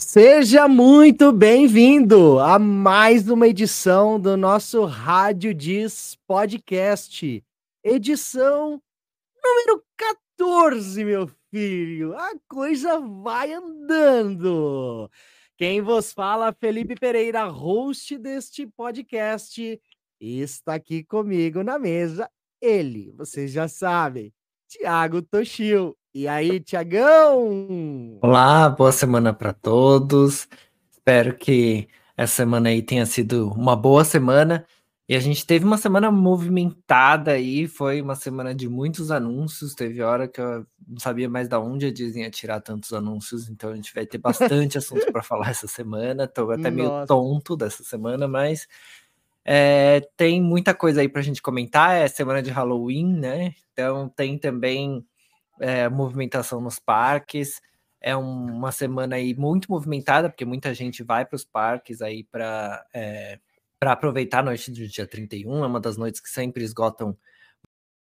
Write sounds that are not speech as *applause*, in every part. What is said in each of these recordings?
Seja muito bem-vindo a mais uma edição do nosso Rádio Diz Podcast, edição número 14, meu filho. A coisa vai andando. Quem vos fala, Felipe Pereira, host deste podcast, está aqui comigo na mesa. Ele, vocês já sabem, Tiago Toshio. E aí, Tiagão? Olá, boa semana para todos. Espero que essa semana aí tenha sido uma boa semana. E a gente teve uma semana movimentada aí, foi uma semana de muitos anúncios. Teve hora que eu não sabia mais da onde a Disney ia tirar tantos anúncios, então a gente vai ter bastante *laughs* assunto para falar essa semana. Tô até meio Nossa. tonto dessa semana, mas é, tem muita coisa aí para a gente comentar. É semana de Halloween, né? Então tem também é, movimentação nos parques. É um- uma semana aí muito movimentada, porque muita gente vai para os parques aí para para aproveitar a noite do dia 31. É uma das noites que sempre esgotam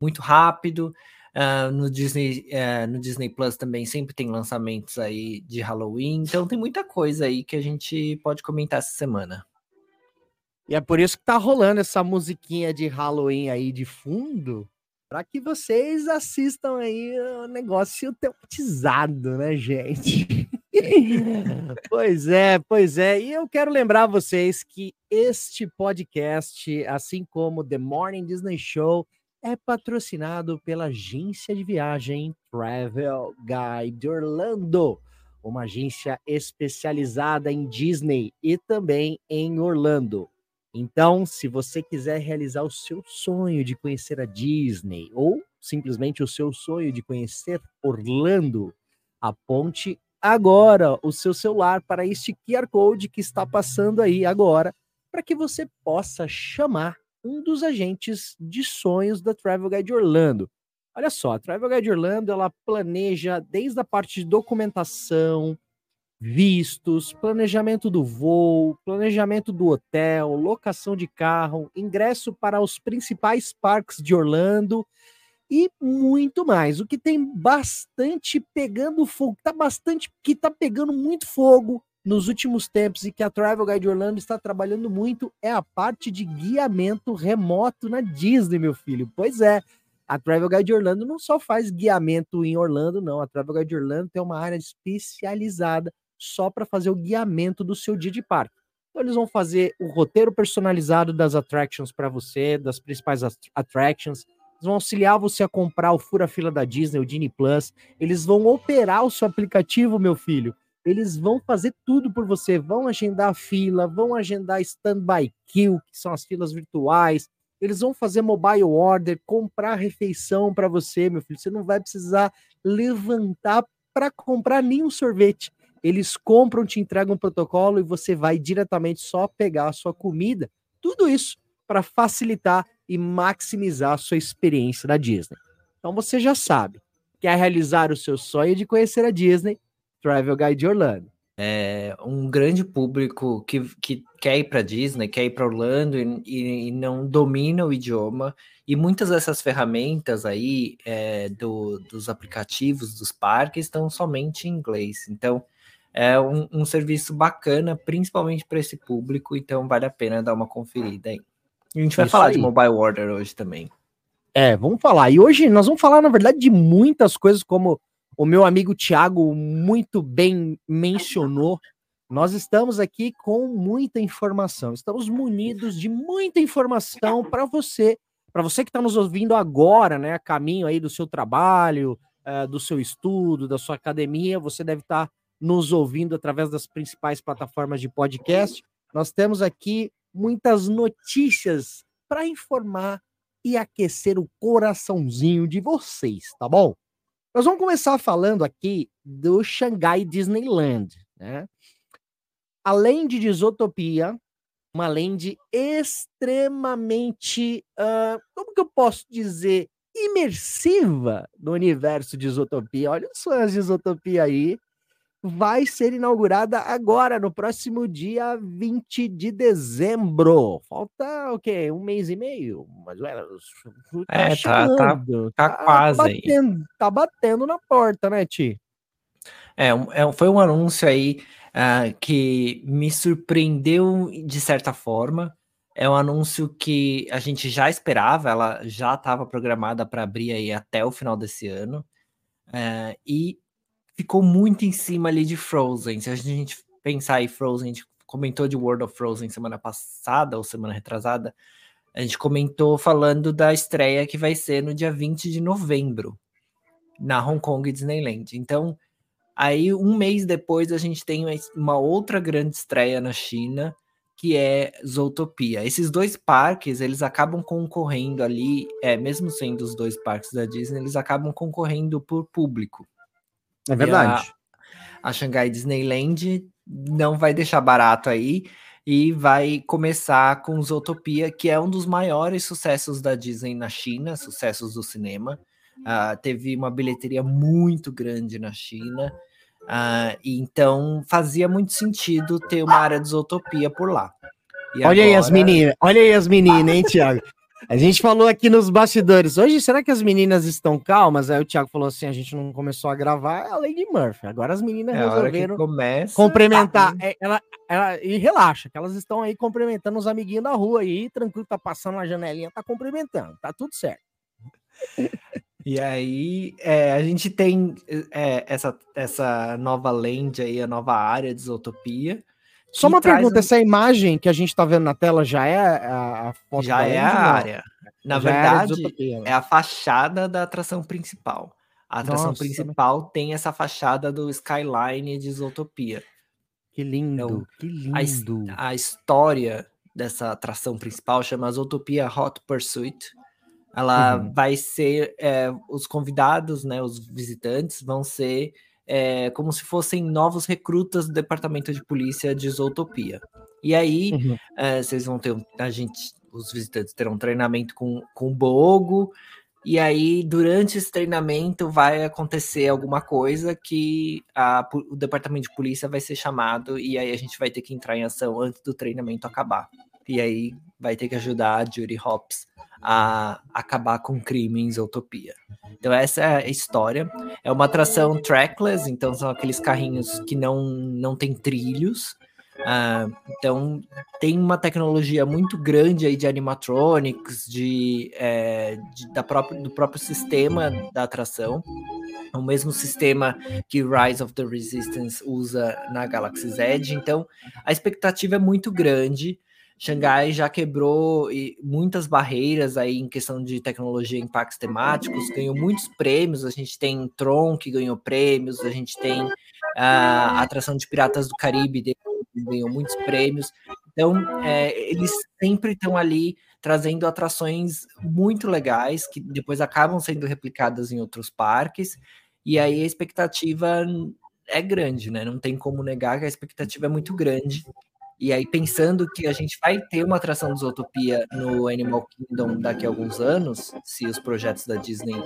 muito rápido. Ah, no Disney eh, no Disney Plus também sempre tem lançamentos aí de Halloween. Então tem muita coisa aí que a gente pode comentar essa semana. E é por isso que tá rolando essa musiquinha de Halloween aí de fundo, para que vocês assistam aí o negócio tematizado, né, gente? *laughs* pois é, pois é. E eu quero lembrar vocês que este podcast, assim como The Morning Disney Show, é patrocinado pela agência de viagem Travel Guide Orlando, uma agência especializada em Disney e também em Orlando. Então, se você quiser realizar o seu sonho de conhecer a Disney ou simplesmente o seu sonho de conhecer Orlando, aponte agora o seu celular para este QR Code que está passando aí agora, para que você possa chamar um dos agentes de sonhos da Travel Guide Orlando. Olha só, a Travel Guide Orlando, ela planeja desde a parte de documentação, vistos, planejamento do voo, planejamento do hotel, locação de carro, ingresso para os principais parques de Orlando e muito mais. O que tem bastante pegando fogo, tá bastante que tá pegando muito fogo nos últimos tempos e que a Travel Guide Orlando está trabalhando muito é a parte de guiamento remoto na Disney, meu filho. Pois é, a Travel Guide Orlando não só faz guiamento em Orlando, não. A Travel Guide Orlando tem uma área especializada só para fazer o guiamento do seu dia de parque. Então, eles vão fazer o roteiro personalizado das attractions para você, das principais at- attractions. Eles vão auxiliar você a comprar o Fura Fila da Disney, o Disney Plus. Eles vão operar o seu aplicativo, meu filho. Eles vão fazer tudo por você. Vão agendar a fila, vão agendar standby queue, que são as filas virtuais. Eles vão fazer mobile order, comprar refeição para você, meu filho. Você não vai precisar levantar para comprar nenhum sorvete eles compram, te entregam um protocolo e você vai diretamente só pegar a sua comida. Tudo isso para facilitar e maximizar a sua experiência da Disney. Então você já sabe, quer realizar o seu sonho de conhecer a Disney? Travel Guide Orlando. É um grande público que, que quer ir para Disney, quer ir para Orlando e, e- e não domina o idioma. E muitas dessas ferramentas aí é, do- dos aplicativos dos parques estão somente em inglês. Então é um, um serviço bacana, principalmente para esse público. Então vale a pena dar uma conferida aí. A gente vai Isso falar aí. de mobile order hoje também. É, vamos falar. E hoje nós vamos falar, na verdade, de muitas coisas, como o meu amigo Thiago muito bem mencionou. Nós estamos aqui com muita informação. Estamos munidos de muita informação para você, para você que está nos ouvindo agora, né? A caminho aí do seu trabalho, eh, do seu estudo, da sua academia, você deve estar nos ouvindo através das principais plataformas de podcast. Nós temos aqui muitas notícias para informar e aquecer o coraçãozinho de vocês, tá bom? Nós vamos começar falando aqui do Xangai Disneyland, né? Além de Disotopia, uma land extremamente, ah, como que eu posso dizer, imersiva no universo de Isotopia. Olha os fãs de Isotopia aí. Vai ser inaugurada agora, no próximo dia 20 de dezembro. Falta o quê? Um mês e meio? Mais ou menos. É, tá- tá- chegando, tá quase aí. batendo, Tá batendo na porta, né, Ti? É, é foi um anúncio aí uh, que me surpreendeu de certa forma. É um anúncio que a gente já esperava, ela já estava programada para abrir aí até o final desse ano. Uh, e ficou muito em cima ali de Frozen. Se a gente pensar em Frozen, a gente comentou de World of Frozen semana passada ou semana retrasada. A gente comentou falando da estreia que vai ser no dia 20 de novembro na Hong Kong Disneyland. Então, aí um mês depois a gente tem uma outra grande estreia na China, que é Zootopia. Esses dois parques, eles acabam concorrendo ali, é, mesmo sendo os dois parques da Disney, eles acabam concorrendo por público. É verdade. A, a Shanghai Disneyland não vai deixar barato aí e vai começar com Zootopia, que é um dos maiores sucessos da Disney na China, sucessos do cinema. Uh, teve uma bilheteria muito grande na China. Uh, então fazia muito sentido ter uma área de Zootopia por lá. E olha agora... aí as meninas, olha aí as meninas, hein, Tiago? A gente falou aqui nos bastidores. Hoje, será que as meninas estão calmas? Aí o Thiago falou assim: a gente não começou a gravar, é a Lady Murphy. Agora as meninas é resolveram começa, cumprimentar. Tá. É, ela, ela, e relaxa, que elas estão aí cumprimentando os amiguinhos da rua aí, tranquilo, tá passando na janelinha, tá cumprimentando, tá tudo certo. *laughs* E aí, é, a gente tem é, essa, essa nova land aí, a nova área de Isotopia. Só uma pergunta, um... essa imagem que a gente está vendo na tela já é a, a foto Já é a área. Na já verdade, é, é, a fachada da atração principal. A atração Nossa, principal tem essa fachada do skyline de Isotopia. Que lindo, então, que lindo. A, a, história dessa atração principal chama Isotopia Hot Pursuit. Ela uhum. vai ser é, os convidados, né, os visitantes vão ser é, como se fossem novos recrutas do departamento de polícia de Zootopia. E aí, uhum. é, vocês vão ter, a gente, os visitantes terão um treinamento com, com o Bogo, e aí, durante esse treinamento, vai acontecer alguma coisa que a, o departamento de polícia vai ser chamado, e aí a gente vai ter que entrar em ação antes do treinamento acabar. E aí vai ter que ajudar a Judy Hopps a acabar com crime em Zootopia. Então essa é a história. É uma atração trackless, então são aqueles carrinhos que não, não tem trilhos. Uh, então tem uma tecnologia muito grande aí de animatronics, de, é, de, da própria, do próprio sistema da atração. O mesmo sistema que Rise of the Resistance usa na Galaxy Z. Então a expectativa é muito grande. Xangai já quebrou muitas barreiras aí em questão de tecnologia em parques temáticos, ganhou muitos prêmios. A gente tem Tron que ganhou prêmios, a gente tem a atração de Piratas do Caribe, que ganhou muitos prêmios. Então, é, eles sempre estão ali trazendo atrações muito legais que depois acabam sendo replicadas em outros parques. E aí a expectativa é grande, né? Não tem como negar que a expectativa é muito grande. E aí, pensando que a gente vai ter uma atração de Zootopia no Animal Kingdom daqui a alguns anos, se os projetos da Disney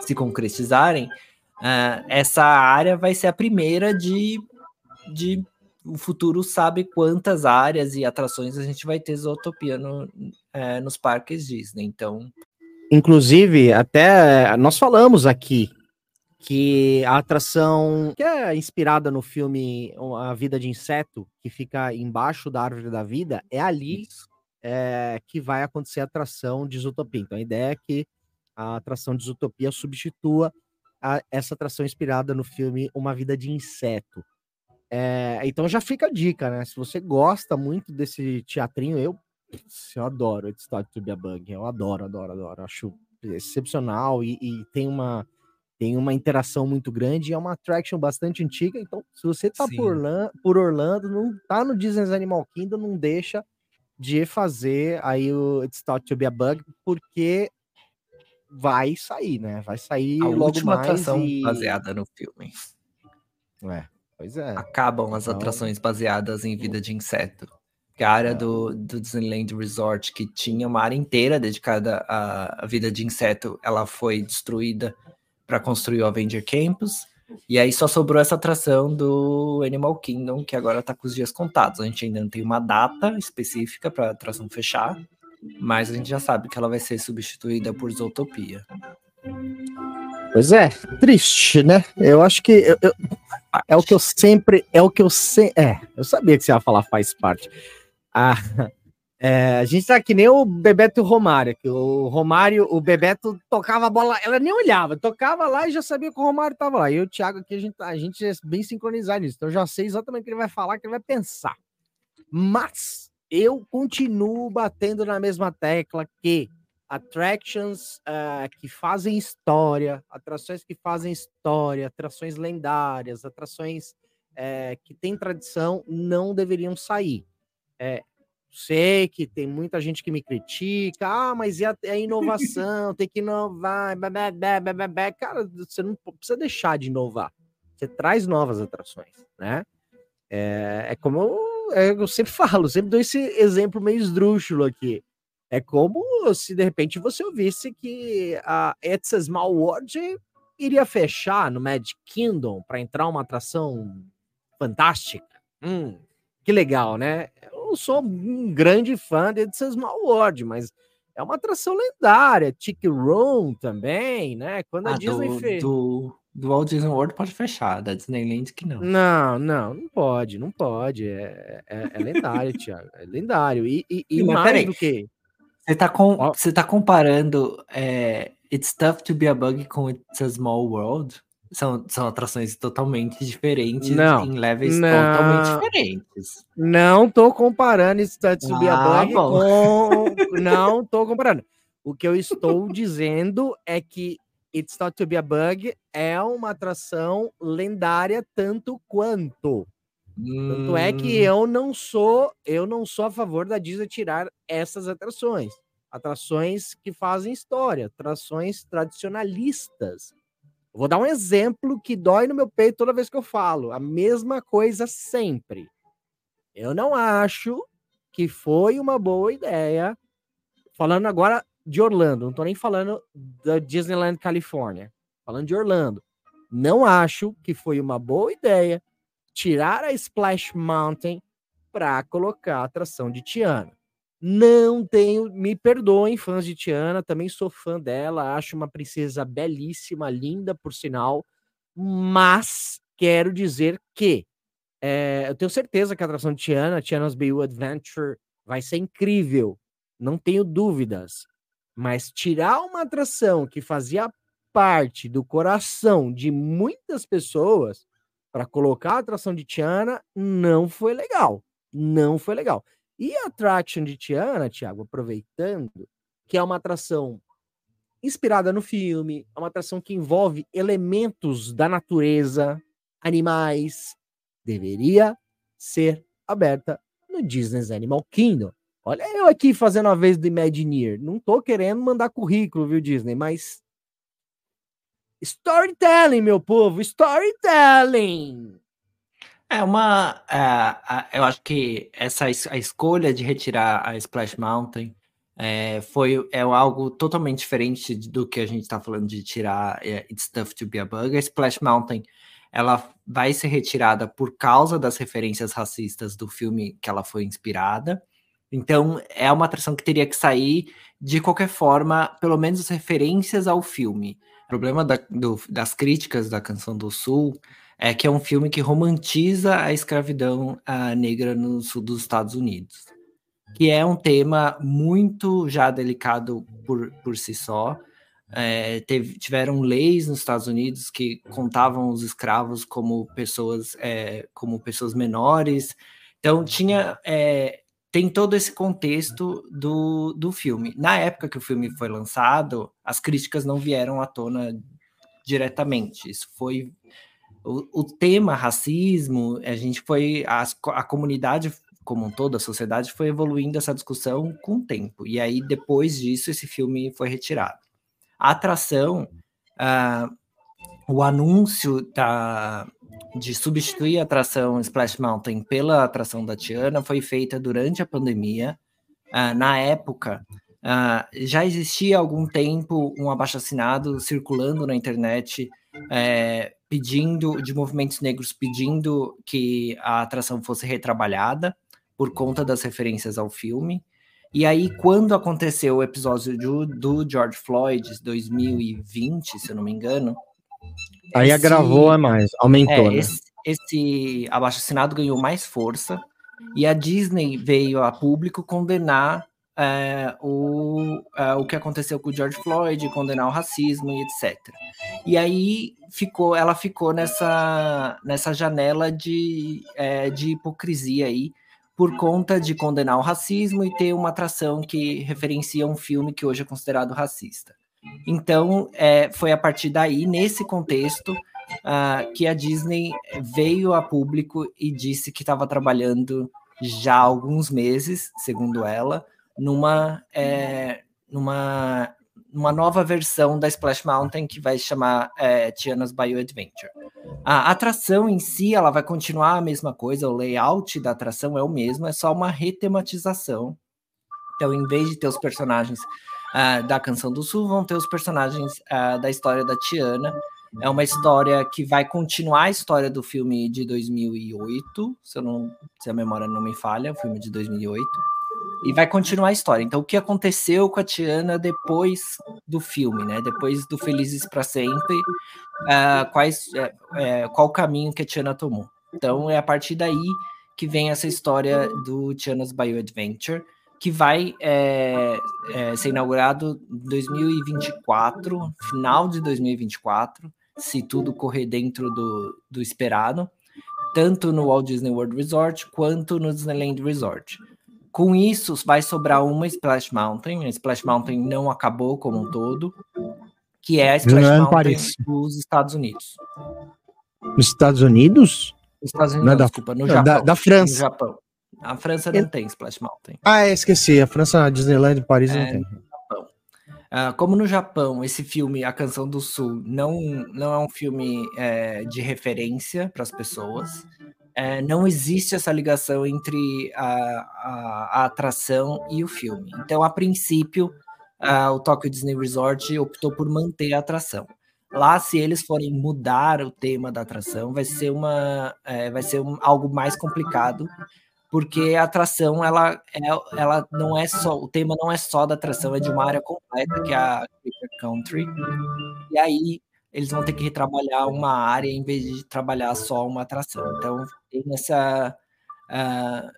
se concretizarem, uh, essa área vai ser a primeira de, de o futuro sabe quantas áreas e atrações a gente vai ter Zootopia no, é, nos parques Disney. Então. Inclusive, até nós falamos aqui que a atração que é inspirada no filme A Vida de Inseto, que fica embaixo da Árvore da Vida, é ali é, que vai acontecer a atração de Zootopia. Então a ideia é que a atração de Zootopia substitua a, essa atração inspirada no filme Uma Vida de Inseto. É, então já fica a dica, né? Se você gosta muito desse teatrinho, eu, eu adoro It's Start to Be a Bug. Eu adoro, adoro, adoro. Acho excepcional e, e tem uma tem uma interação muito grande, é uma attraction bastante antiga, então se você tá por Orlando, por Orlando, não tá no Disney's Animal Kingdom, não deixa de fazer aí o It's Thought to be a Bug, porque vai sair, né? Vai sair a última atração e... baseada no filme. É, pois é. Acabam as então... atrações baseadas em vida de inseto. Que a área é. do, do Disneyland Resort, que tinha uma área inteira dedicada à, à vida de inseto, ela foi destruída para construir o Avenger Campus. E aí só sobrou essa atração do Animal Kingdom, que agora está com os dias contados. A gente ainda não tem uma data específica para a atração fechar, mas a gente já sabe que ela vai ser substituída por Zootopia. Pois é, triste, né? Eu acho que. Eu, eu. É o que eu sempre. É o que eu sempre. É, eu sabia que você ia falar faz parte. Ah, é, a gente tá que nem o Bebeto e o Romário, que o Romário, o Bebeto tocava a bola, ela nem olhava, tocava lá e já sabia que o Romário tava lá. E o Thiago aqui, a gente, a gente é bem sincronizado nisso, então eu já sei exatamente o que ele vai falar, o que ele vai pensar. Mas eu continuo batendo na mesma tecla que attractions uh, que fazem história, atrações que fazem história, atrações lendárias, atrações uh, que têm tradição, não deveriam sair. É, sei que tem muita gente que me critica, ah, mas e a, a inovação, tem que inovar, blá, blá, blá, cara, você não precisa deixar de inovar, você traz novas atrações, né? É, é como eu, é, eu sempre *laughs* falo, sempre dou esse exemplo meio esdrúxulo aqui. É como se de repente você ouvisse que a It's a Small World iria fechar no Magic Kingdom para entrar uma atração fantástica. Hum, que legal, né? Eu sou um grande fã de It's a Small World, mas é uma atração lendária. Tiki Room também, né? Quando a ah, Disney do, fez. Do, do Walt Disney World pode fechar, da Disneyland que não. Não, não, não pode, não pode. É, é, é lendário, *laughs* Thiago. É lendário. E, e, e mais do que. Você tá, com, oh. você tá comparando é, It's Tough to Be a Bug com It's a Small World? São, são atrações totalmente diferentes não, em levels não, totalmente diferentes. Não tô comparando a ah, Bug bom. com... *laughs* Não tô comparando. O que eu estou dizendo é que It's Thought to Be a Bug é uma atração lendária tanto quanto. Tanto é que hum. eu não sou, eu não sou a favor da Disney tirar essas atrações. Atrações que fazem história, atrações tradicionalistas. Vou dar um exemplo que dói no meu peito toda vez que eu falo. A mesma coisa sempre. Eu não acho que foi uma boa ideia. Falando agora de Orlando, não tô nem falando da Disneyland Califórnia. Falando de Orlando. Não acho que foi uma boa ideia tirar a Splash Mountain para colocar a atração de Tiana. Não tenho, me perdoem, fãs de Tiana, também sou fã dela, acho uma princesa belíssima, linda por sinal, mas quero dizer que é, eu tenho certeza que a atração de Tiana, Tiana's Bayou Adventure, vai ser incrível, não tenho dúvidas. Mas tirar uma atração que fazia parte do coração de muitas pessoas para colocar a atração de Tiana não foi legal. Não foi legal. E a Attraction de Tiana, Thiago, aproveitando, que é uma atração inspirada no filme, é uma atração que envolve elementos da natureza, animais, deveria ser aberta no Disney's Animal Kingdom. Olha eu aqui fazendo a vez do Imagineer. Não tô querendo mandar currículo, viu, Disney? Mas Storytelling, meu povo, storytelling. É uma. É, eu acho que essa a escolha de retirar a Splash Mountain é, foi é algo totalmente diferente do que a gente está falando de tirar é, It's Tough to Be a Bug. A Splash Mountain ela vai ser retirada por causa das referências racistas do filme que ela foi inspirada. Então, é uma atração que teria que sair de qualquer forma, pelo menos as referências ao filme. O problema da, do, das críticas da Canção do Sul é que é um filme que romantiza a escravidão a negra no sul dos Estados Unidos, que é um tema muito já delicado por, por si só. É, teve, tiveram leis nos Estados Unidos que contavam os escravos como pessoas é, como pessoas menores. Então tinha é, tem todo esse contexto do, do filme. Na época que o filme foi lançado, as críticas não vieram à tona diretamente. Isso foi o, o tema racismo, a gente foi a, a comunidade como um todo, a sociedade foi evoluindo essa discussão com o tempo. E aí depois disso esse filme foi retirado. A atração, uh, o anúncio da de substituir a atração Splash Mountain pela atração da Tiana foi feita durante a pandemia. Uh, na época, uh, já existia há algum tempo um abaixo-assinado circulando na internet é, pedindo, de movimentos negros pedindo que a atração fosse retrabalhada por conta das referências ao filme. E aí, quando aconteceu o episódio do, do George Floyd, 2020, se eu não me engano, Aí esse, agravou mais, aumentou, é, né? Esse, esse abaixo-assinado ganhou mais força e a Disney veio a público condenar é, o, é, o que aconteceu com o George Floyd, condenar o racismo e etc. E aí ficou, ela ficou nessa, nessa janela de, é, de hipocrisia aí, por conta de condenar o racismo e ter uma atração que referencia um filme que hoje é considerado racista. Então, é, foi a partir daí, nesse contexto, uh, que a Disney veio a público e disse que estava trabalhando já há alguns meses, segundo ela, numa, é, numa, numa nova versão da Splash Mountain que vai chamar é, Tiana's Bio Adventure. A atração em si ela vai continuar a mesma coisa, o layout da atração é o mesmo, é só uma retematização. Então, em vez de ter os personagens uh, da Canção do Sul, vão ter os personagens uh, da história da Tiana. É uma história que vai continuar a história do filme de 2008, se, eu não, se a memória não me falha, o filme de 2008 e vai continuar a história. Então, o que aconteceu com a Tiana depois do filme, né? Depois do Felizes para Sempre, uh, quais, uh, uh, qual o caminho que a Tiana tomou. Então, é a partir daí que vem essa história do Tiana's Bio Adventure, que vai é, é, ser inaugurado em 2024, final de 2024, se tudo correr dentro do, do esperado, tanto no Walt Disney World Resort quanto no Disneyland Resort. Com isso, vai sobrar uma Splash Mountain. A Splash Mountain não acabou como um todo, que é a Splash não é Mountain dos Estados Unidos. Nos Estados Unidos? Nos Estados Unidos, não, da, desculpa, no Japão. Da, da França. No Japão. A França não tem Splash Mountain. Ah, é, esqueci. A França, a Disneyland Paris é, não tem. Uh, como no Japão, esse filme, A Canção do Sul, não, não é um filme é, de referência para as pessoas é, não existe essa ligação entre a, a, a, atração e o filme. Então, a princípio, o Tokyo Disney Resort optou por manter a atração. Lá, se eles forem mudar o tema da atração, vai ser uma, é, vai ser um, algo mais complicado, porque a atração ela, é, ela não é só o tema não é só da atração, é de uma área completa que é a Country. E aí eles vão ter que retrabalhar uma área em vez de trabalhar só uma atração. Então tem essa uh,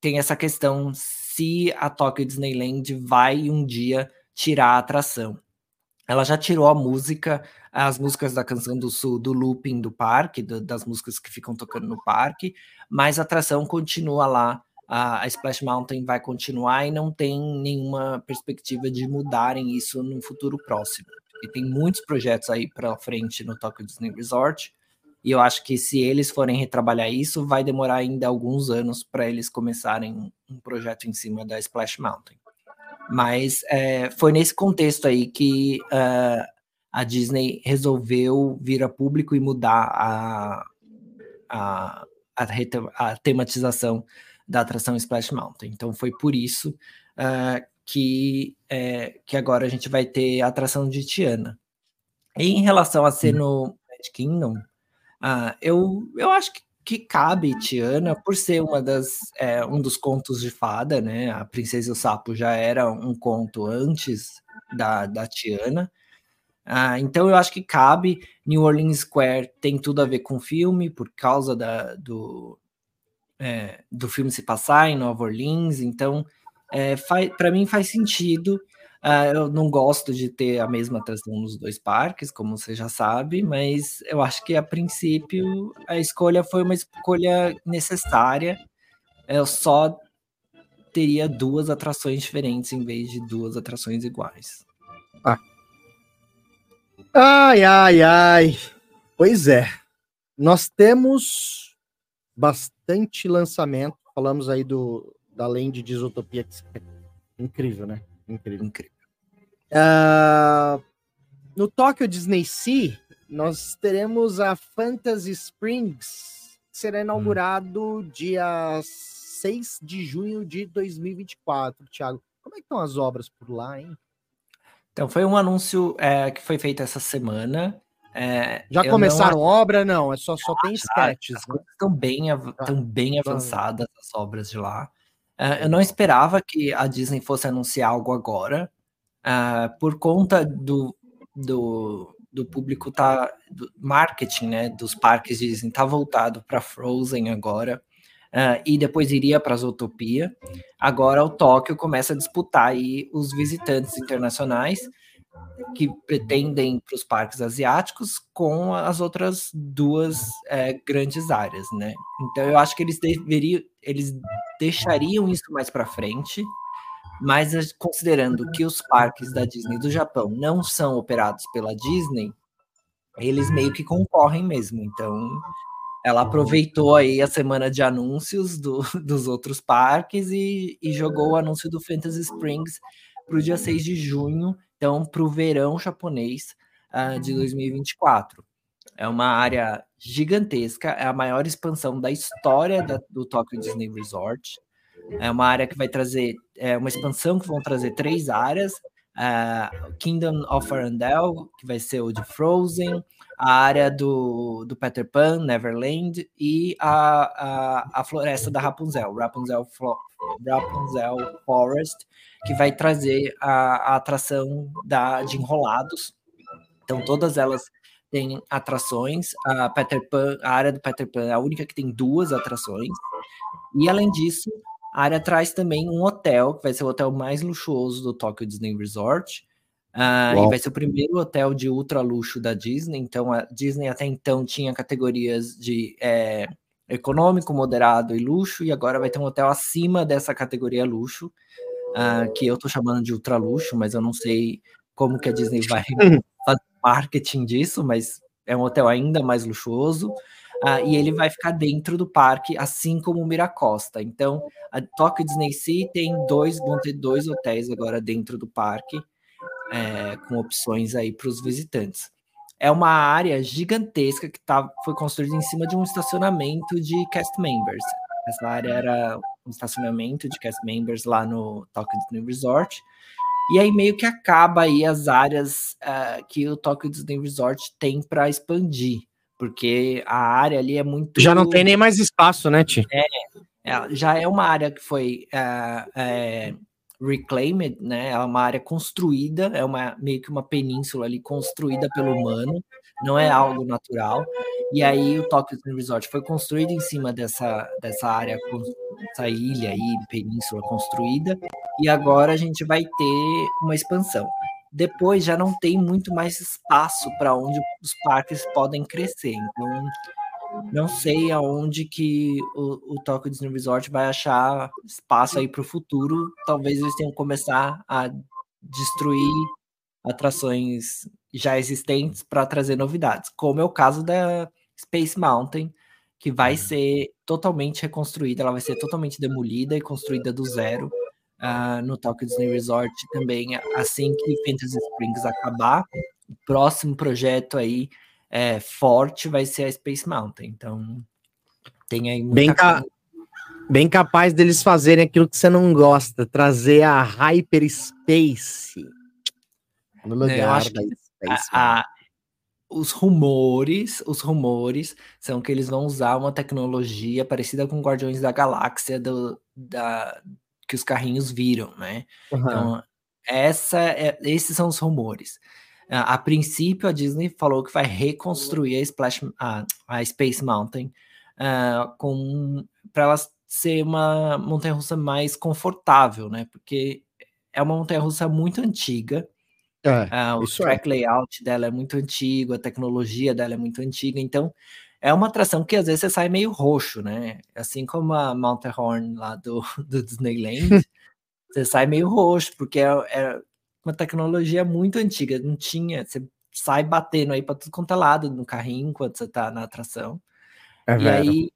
tem essa questão se a Tokyo Disneyland vai um dia tirar a atração. Ela já tirou a música, as músicas da Canção do Sul do looping do parque, do, das músicas que ficam tocando no parque, mas a atração continua lá. A, a Splash Mountain vai continuar e não tem nenhuma perspectiva de mudarem isso no futuro próximo e tem muitos projetos aí para frente no Tokyo Disney Resort. E eu acho que se eles forem retrabalhar isso, vai demorar ainda alguns anos para eles começarem um projeto em cima da Splash Mountain. Mas é, foi nesse contexto aí que uh, a Disney resolveu vir a público e mudar a, a, a, a tematização da atração Splash Mountain. Então foi por isso uh, que, é, que agora a gente vai ter a atração de Tiana. E em relação a ser no Magic Kingdom, uh, eu, eu acho que, que cabe Tiana por ser uma das, é, um dos contos de fada, né? A Princesa e o Sapo já era um conto antes da, da Tiana. Uh, então eu acho que cabe. New Orleans Square tem tudo a ver com o filme, por causa da, do, é, do filme se passar em Nova Orleans. Então é, para mim faz sentido. Uh, eu não gosto de ter a mesma atração nos dois parques, como você já sabe, mas eu acho que a princípio a escolha foi uma escolha necessária. Eu só teria duas atrações diferentes em vez de duas atrações iguais. Ah. Ai, ai, ai. Pois é. Nós temos bastante lançamento. Falamos aí do, da Land de Isotopia. É incrível, né? Incrível. Incrível. Uh, no Tokyo Disney Sea, nós teremos a Fantasy Springs, que será inaugurado hum. dia 6 de junho de 2024. Thiago, como é que estão as obras por lá, hein? Então, foi um anúncio é, que foi feito essa semana. É, já começaram não... obra? Não, é só, só tem sketches. Né? Estão bem, estão bem avançadas as obras de lá. Uh, eu não esperava que a Disney fosse anunciar algo agora, uh, por conta do, do, do público tá do marketing, né, dos parques Disney tá voltado para Frozen agora. Uh, e depois iria para a Zootopia. Agora o Tóquio começa a disputar aí os visitantes internacionais que pretendem para os parques asiáticos com as outras duas é, grandes áreas, né? Então eu acho que eles deveriam, eles deixariam isso mais para frente, mas considerando que os parques da Disney do Japão não são operados pela Disney, eles meio que concorrem mesmo. Então ela aproveitou aí a semana de anúncios do, *laughs* dos outros parques e, e jogou o anúncio do Fantasy Springs para o dia 6 de junho, então para o verão japonês uh, de 2024. É uma área gigantesca, é a maior expansão da história da, do Tokyo Disney Resort. É uma área que vai trazer, é uma expansão que vão trazer três áreas, uh, Kingdom of Arendelle, que vai ser o de Frozen, a área do, do Peter Pan, Neverland, e a, a, a floresta da Rapunzel, Rapunzel, Rapunzel Forest, que vai trazer a, a atração da, de enrolados. Então, todas elas têm atrações. A Peter Pan, a área do Peter Pan é a única que tem duas atrações. E além disso, a área traz também um hotel, que vai ser o hotel mais luxuoso do Tokyo Disney Resort. Uh, e vai ser o primeiro hotel de ultra luxo da Disney. Então, a Disney até então tinha categorias de é, econômico, moderado e luxo, e agora vai ter um hotel acima dessa categoria luxo, uh, que eu tô chamando de ultra luxo, mas eu não sei como que a Disney vai *laughs* fazer marketing disso, mas é um hotel ainda mais luxuoso. Uh, e ele vai ficar dentro do parque, assim como o Miracosta. Então, a Tokyo Disney Sea tem dois, vão ter dois hotéis agora dentro do parque, é, com opções aí para os visitantes. É uma área gigantesca que tá, foi construída em cima de um estacionamento de cast members. Essa área era um estacionamento de cast members lá no Tokyo Disney Resort. E aí meio que acaba aí as áreas uh, que o Tokyo Disney Resort tem para expandir porque a área ali é muito. Já não tem nem mais espaço, né, Ti? É, já é uma área que foi é, é, reclaimed, né? É uma área construída, é uma meio que uma península ali construída pelo humano, não é algo natural. E aí o Tokyo Resort foi construído em cima dessa, dessa área, essa ilha aí, península construída, e agora a gente vai ter uma expansão depois já não tem muito mais espaço para onde os parques podem crescer. Então, não sei aonde que o, o Tokyo Disney Resort vai achar espaço aí para o futuro. Talvez eles tenham que começar a destruir atrações já existentes para trazer novidades, como é o caso da Space Mountain, que vai uhum. ser totalmente reconstruída, ela vai ser totalmente demolida e construída do zero uh, no Tokyo Disney Resort também, assim que Fantasy Springs acabar. O próximo projeto aí é, forte vai ser a Space Mountain. Então, tem aí muita bem, ca bem capaz deles fazerem aquilo que você não gosta, trazer a Hyperspace no lugar Eu acho da Space. A, a, os rumores, os rumores são que eles vão usar uma tecnologia parecida com Guardiões da Galáxia do, da, que os carrinhos viram, né? Uhum. Então, essa é, esses são os rumores. A, a, princípio, a Disney falou que vai reconstruir a, Splash, a, a Space Mountain uh, com para ela ser uma montanha-russa mais confortável, né? Porque é uma montanha-russa muito antiga. É, uh, o é. track é. layout dela é muito antigo, a tecnologia dela é muito antiga, então é uma atração que às vezes você sai meio roxo, né? Assim como a Horn lá do, *laughs* do Disneyland, você sai meio roxo, porque é, é, uma tecnologia muito antiga, não tinha, você sai batendo aí para tudo quanto é lado no carrinho enquanto você tá na atração. É e aí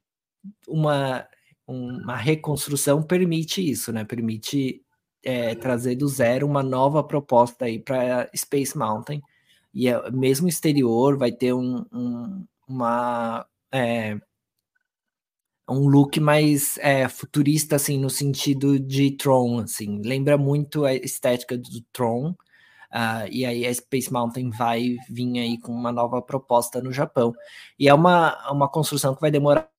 uma, uma reconstrução permite isso, né? Permite é, trazer do zero uma nova proposta aí para Space Mountain. E é, mesmo exterior vai ter um, um, uma é, um look mais é, futurista, assim, no sentido de Tron, assim, lembra muito a estética do Tron, uh, e aí a Space Mountain vai vir aí com uma nova proposta no Japão, e é uma, uma construção que vai demorar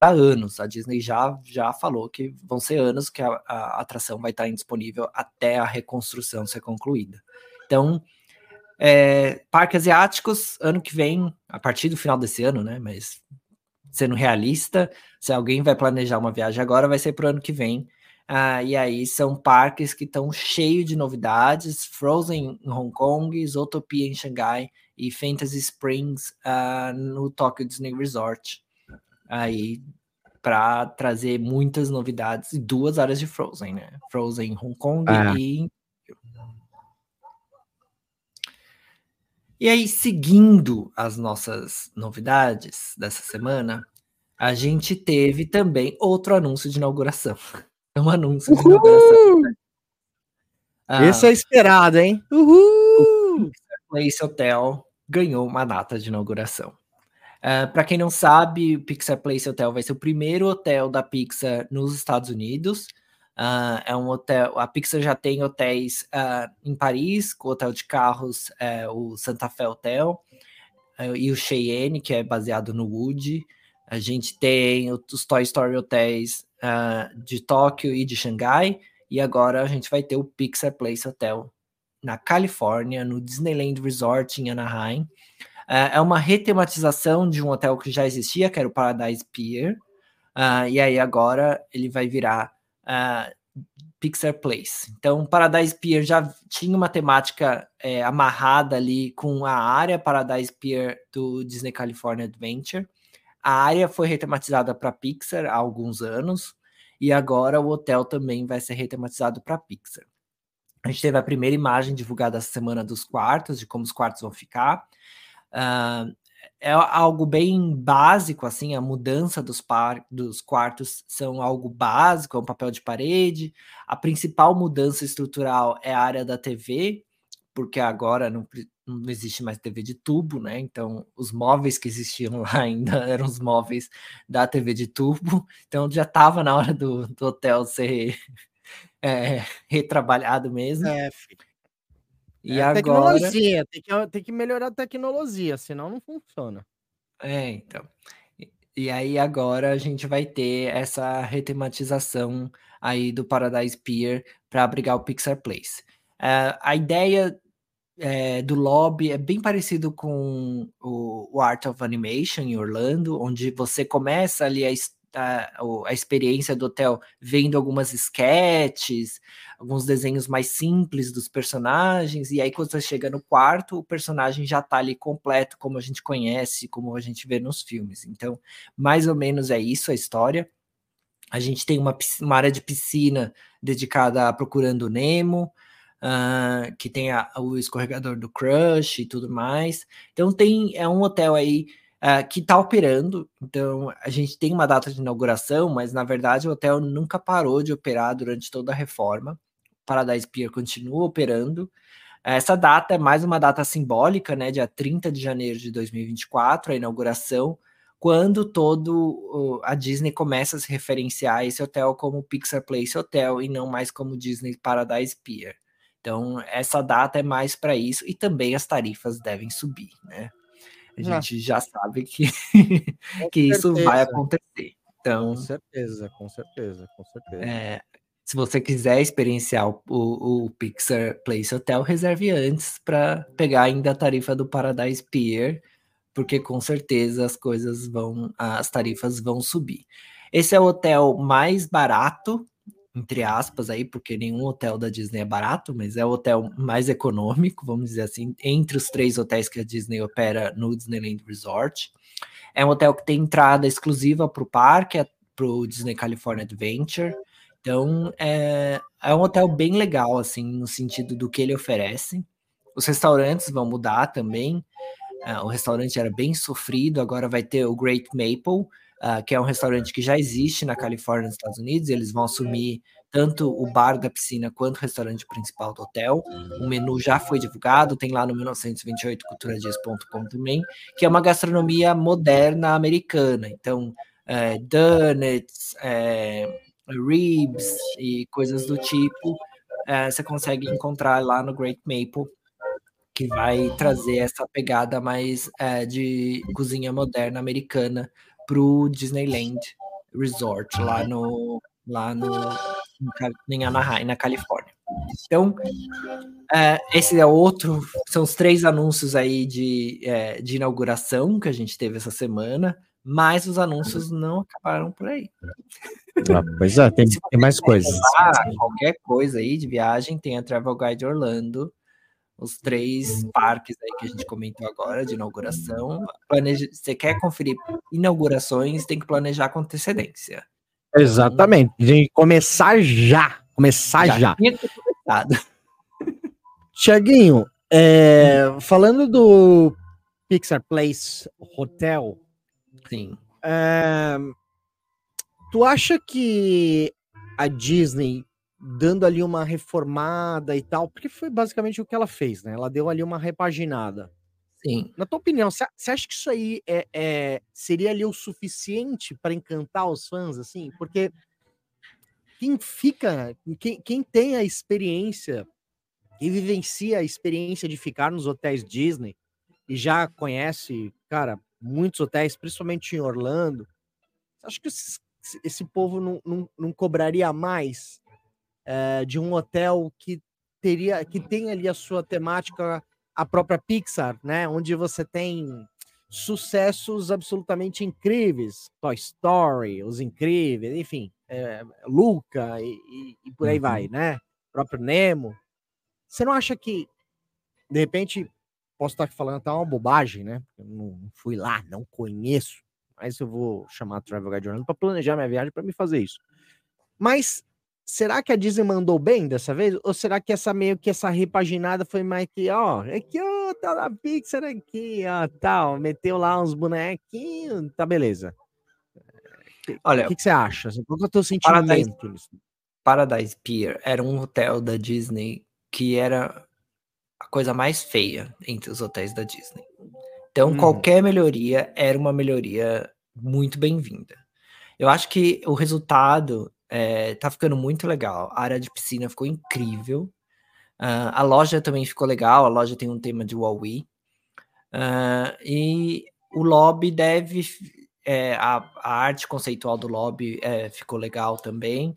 anos, a Disney já, já falou que vão ser anos que a, a atração vai estar indisponível até a reconstrução ser concluída. Então, É, parques asiáticos, ano que vem, a partir do final desse ano, né? Mas sendo realista, se alguém vai planejar uma viagem agora, vai ser para o ano que vem. Ah, e aí são parques que estão cheios de novidades: Frozen em Hong Kong, Zootopia em Xangai e Fantasy Springs ah, no Tokyo Disney Resort. Aí para trazer muitas novidades e duas áreas de Frozen, né? Frozen em Hong Kong ah. e E aí, seguindo as nossas novidades dessa semana, a gente teve também outro anúncio de inauguração. *laughs* Um anúncio de inauguração. Ah, Esse é esperado, hein? Uhul! O Place Hotel ganhou uma data de inauguração. Uh, ah, Para quem não sabe, o Pixar Place Hotel vai ser o primeiro hotel da Pixar nos Estados Unidos. Uh, é um hotel. A Pixar já tem hotéis uh, em Paris, com o hotel de carros, uh, o Santa Fe Hotel, e o Cheyenne, que é baseado no Woody. A gente tem os Toy Story Hotels de Tóquio e de Xangai. E agora a gente vai ter o Pixar Place Hotel na Califórnia, no Disneyland Resort em Anaheim. é uma retematização de um hotel que já existia, que era o Paradise Pier. e aí agora ele vai virar Pixar Place. Então, Paradise Pier já tinha uma temática é, amarrada ali com a área Paradise Pier do Disney California Adventure. A área foi retematizada para Pixar há alguns anos e agora o hotel também vai ser retematizado para Pixar. A gente teve a primeira imagem divulgada essa semana dos quartos, de como os quartos vão ficar. Uh, é algo bem básico, assim, a mudança dos, par, dos quartos são algo básico, é um papel de parede. A principal mudança estrutural é a área da TV, porque agora não, não existe mais TV de tubo, né? Então, os móveis que existiam *laughs* lá ainda eram os móveis da TV de tubo. Então, já estava na hora do, do hotel ser *laughs* é, retrabalhado mesmo. É, filho. E é, agora. Tecnologia, tem que, tem que melhorar a tecnologia, senão não funciona. É, então. E, aí agora a gente vai ter essa retematização aí do Paradise Pier para abrigar o Pixar Place. Uh, a ideia é, do lobby é bem parecido com o, o, Art of Animation em Orlando, onde você começa ali a, a, a experiência do hotel vendo algumas sketches, alguns desenhos mais simples dos personagens, e aí quando você chega no quarto, o personagem já tá ali completo, como a gente conhece, como a gente vê nos filmes. Então, mais ou menos é isso a história. A gente tem uma, uma área de piscina dedicada a Procurando Nemo, uh, que tem a, o escorregador do Crush e tudo mais. Então tem é um hotel aí uh, que está operando. Então, a gente tem uma data de inauguração, mas na verdade o hotel nunca parou de operar durante toda a reforma. O Paradise Pier continua operando. Essa data é mais uma data simbólica, né? Dia 30 de janeiro de 2024, a inauguração, quando todo a Disney começa a se referenciar esse hotel como Pixar Place Hotel e não mais como Disney Paradise Pier. Então, essa data é mais para isso e também as tarifas devem subir, né? A ah. gente já sabe que, que isso vai acontecer. Então, com certeza, com certeza, com certeza. É, se você quiser experienciar o, o, o, Pixar Place Hotel, reserve antes para pegar ainda a tarifa do Paradise Pier, porque com certeza as coisas vão, as tarifas vão subir. Esse é o hotel mais barato entre aspas aí, porque nenhum hotel da Disney é barato, mas é o hotel mais econômico, vamos dizer assim, entre os três hotéis que a Disney opera no Disneyland Resort. É um hotel que tem entrada exclusiva para o parque, é para o Disney California Adventure. Então, é, é um hotel bem legal, assim, no sentido do que ele oferece. Os restaurantes vão mudar também. Uh, o restaurante era bem sofrido, agora vai ter o Great Maple, uh, que é um restaurante que já existe na Califórnia, nos Estados Unidos. Eles vão assumir tanto o bar da piscina quanto o restaurante principal do hotel. O menu já foi divulgado, tem lá no 1928culturadias.com também, que é uma gastronomia moderna americana. Então, é, donuts, é, ribs e coisas do tipo, é, você consegue encontrar lá no Great Maple que vai trazer essa pegada mais é, de cozinha moderna americana pro Disneyland Resort lá no lá no em Anaheim, na Califórnia. Então, É, esse é outro, são os três anúncios aí de, é, de inauguração que a gente teve essa semana, mas os anúncios não acabaram por aí. Ah, pois é, tem, *laughs* tem mais coisas. Qualquer coisa aí de viagem, tem a Travel Guide Orlando, os três parques aí que a gente comentou agora de inauguração. Planeja, você quer conferir inaugurações, tem que planejar com antecedência. Exatamente, tem que começar já. Começar já. já. Tinha. Tiaguinho, é, falando do Pixar Place Hotel, sim. É, tu acha que a Disney dando ali uma reformada e tal, porque foi basicamente o que ela fez, né? Ela deu ali uma repaginada. Sim. Na tua opinião, você acha que isso aí é, é seria ali o suficiente para encantar os fãs, assim? Porque quem fica, quem, quem tem a experiência e vivencia a experiência de ficar nos hotéis Disney e já conhece, cara, muitos hotéis, principalmente em Orlando, acho que esse, esse povo não, não, não, cobraria mais é, de um hotel que teria, que tem ali a sua temática, a própria Pixar, né? Onde você tem sucessos absolutamente incríveis, Toy Story, Os Incríveis, enfim, é, Luca e, e, e por aí uhum. vai, né? O próprio Nemo. Você não acha que, de repente, posso estar falando até uma bobagem, né? Eu não fui lá, não conheço, mas eu vou chamar a Travel Guide Orlando para planejar minha viagem para me fazer isso. Mas será que a Disney mandou bem dessa vez? Ou será que essa meio que essa repaginada foi mais que, ó, aqui, ó, tá na Pixar aqui, ó, tal, meteu lá uns bonequinhos, tá beleza. Olha, o que, que, você acha? Qual é o teu sentimento Paradise, Paradise Pier era um hotel da Disney que era a coisa mais feia entre os hotéis da Disney. Então, hum. qualquer melhoria era uma melhoria muito bem-vinda. Eu acho que o resultado é, tá ficando muito legal. A área de piscina ficou incrível. Uh, a loja também ficou legal. A loja tem um tema de Huawei. Uh, e o lobby deve. É, a, a, arte conceitual do lobby é, ficou legal também.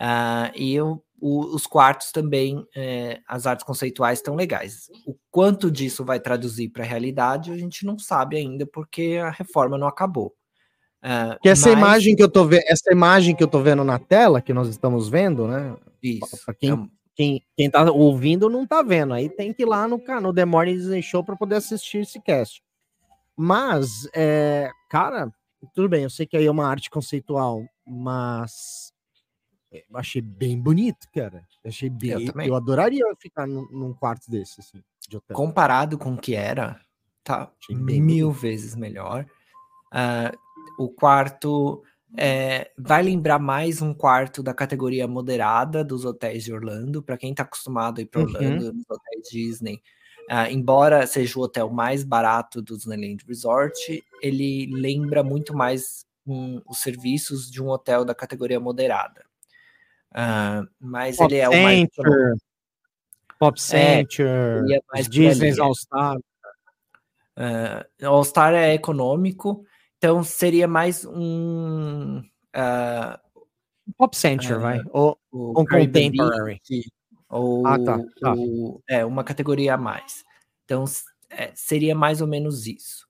Uh, e eu, o, os quartos também, é, as artes conceituais estão legais. O quanto disso vai traduzir para a realidade, a gente não sabe ainda, porque a reforma não acabou. Uh, que essa mas... imagem que eu tô vendo, essa imagem que eu tô vendo na tela, que nós estamos vendo, né? Isso. Pra quem, é... quem, quem tá ouvindo não tá vendo. Aí tem que ir lá no, no The Morning Disney Show para poder assistir esse cast. Mas, é, cara, tudo bem, eu sei que aí é uma arte conceitual, mas eu achei bem bonito, cara. Eu achei bem. Eu, eu adoraria ficar num, num, quarto desse, assim, de hotel. Comparado com o que era, tá mil bonito. vezes melhor. Uh, o quarto é, vai lembrar mais um quarto da categoria moderada dos hotéis de Orlando. Para quem está acostumado a ir para uhum. Orlando, uhum. nos hotéis Disney, Uh, embora seja o hotel mais barato do Disneyland Resort, ele lembra muito mais um, os serviços de um hotel da categoria moderada. Uh, mas Pop ele é o mais. Pop Center, é, é mais Disney All Star. Uh, All Star é econômico, então seria mais um. Uh, Pop Center, vai. Ou, o Contemporary. Ou, ah, tá, tá. Ou, é, uma categoria a mais. Então é, seria mais ou menos isso.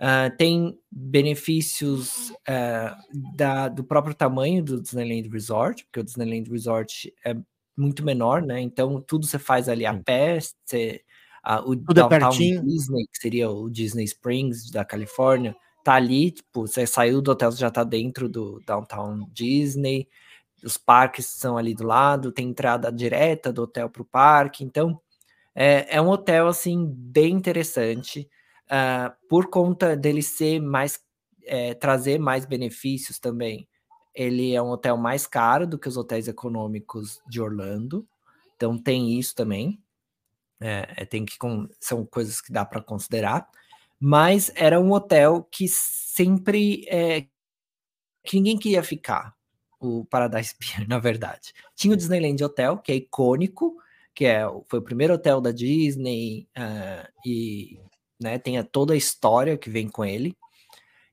Uh, tem benefícios uh, da, do próprio tamanho do Disneyland Resort, porque o Disneyland Resort é muito menor, né? Então tudo você faz ali a pé, você, uh, o tudo é Downtown é Disney, que seria o Disney Springs da Califórnia, tá ali, tipo, você saiu do hotel, você já tá dentro do Downtown Disney, os parques são ali do lado, tem entrada direta do hotel para o parque, então é, é um hotel assim bem interessante uh, por conta dele ser mais é, trazer mais benefícios também. Ele é um hotel mais caro do que os hotéis econômicos de Orlando, então tem isso também. É, é tem que são coisas que dá para considerar, mas era um hotel que sempre é, que ninguém queria ficar. O Paradise *laughs* Pier, na verdade. Tinha o Disneyland Hotel, que é icônico, que é, foi o primeiro hotel da Disney uh, e né? Tem toda a história que vem com ele.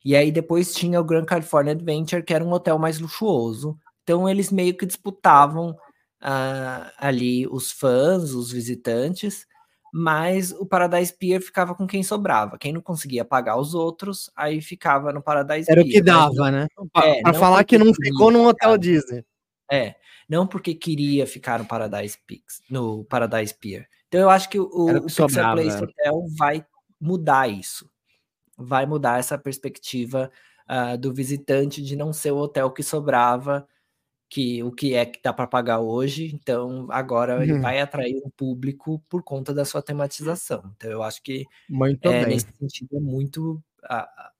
E aí depois tinha o Grand California Adventure, que era um hotel mais luxuoso. Então eles meio que disputavam uh, ali os fãs, os visitantes, mas o Paradise Pier ficava com quem sobrava. Quem não conseguia pagar os outros, aí ficava no Paradise Era Pier. o que dava, né? É, pra falar que não ficou num hotel Disney. É, não porque queria ficar no Paradise Pix, no Paradise Pier. Então eu acho que o, o Pixar Place Hotel vai mudar isso. Vai mudar essa perspectiva uh, do visitante de não ser o hotel que sobrava, que o que é que dá para pagar hoje. Então agora uhum. ele vai atrair um público por conta da sua tematização. Então eu acho que muito é, nesse sentido é muito a,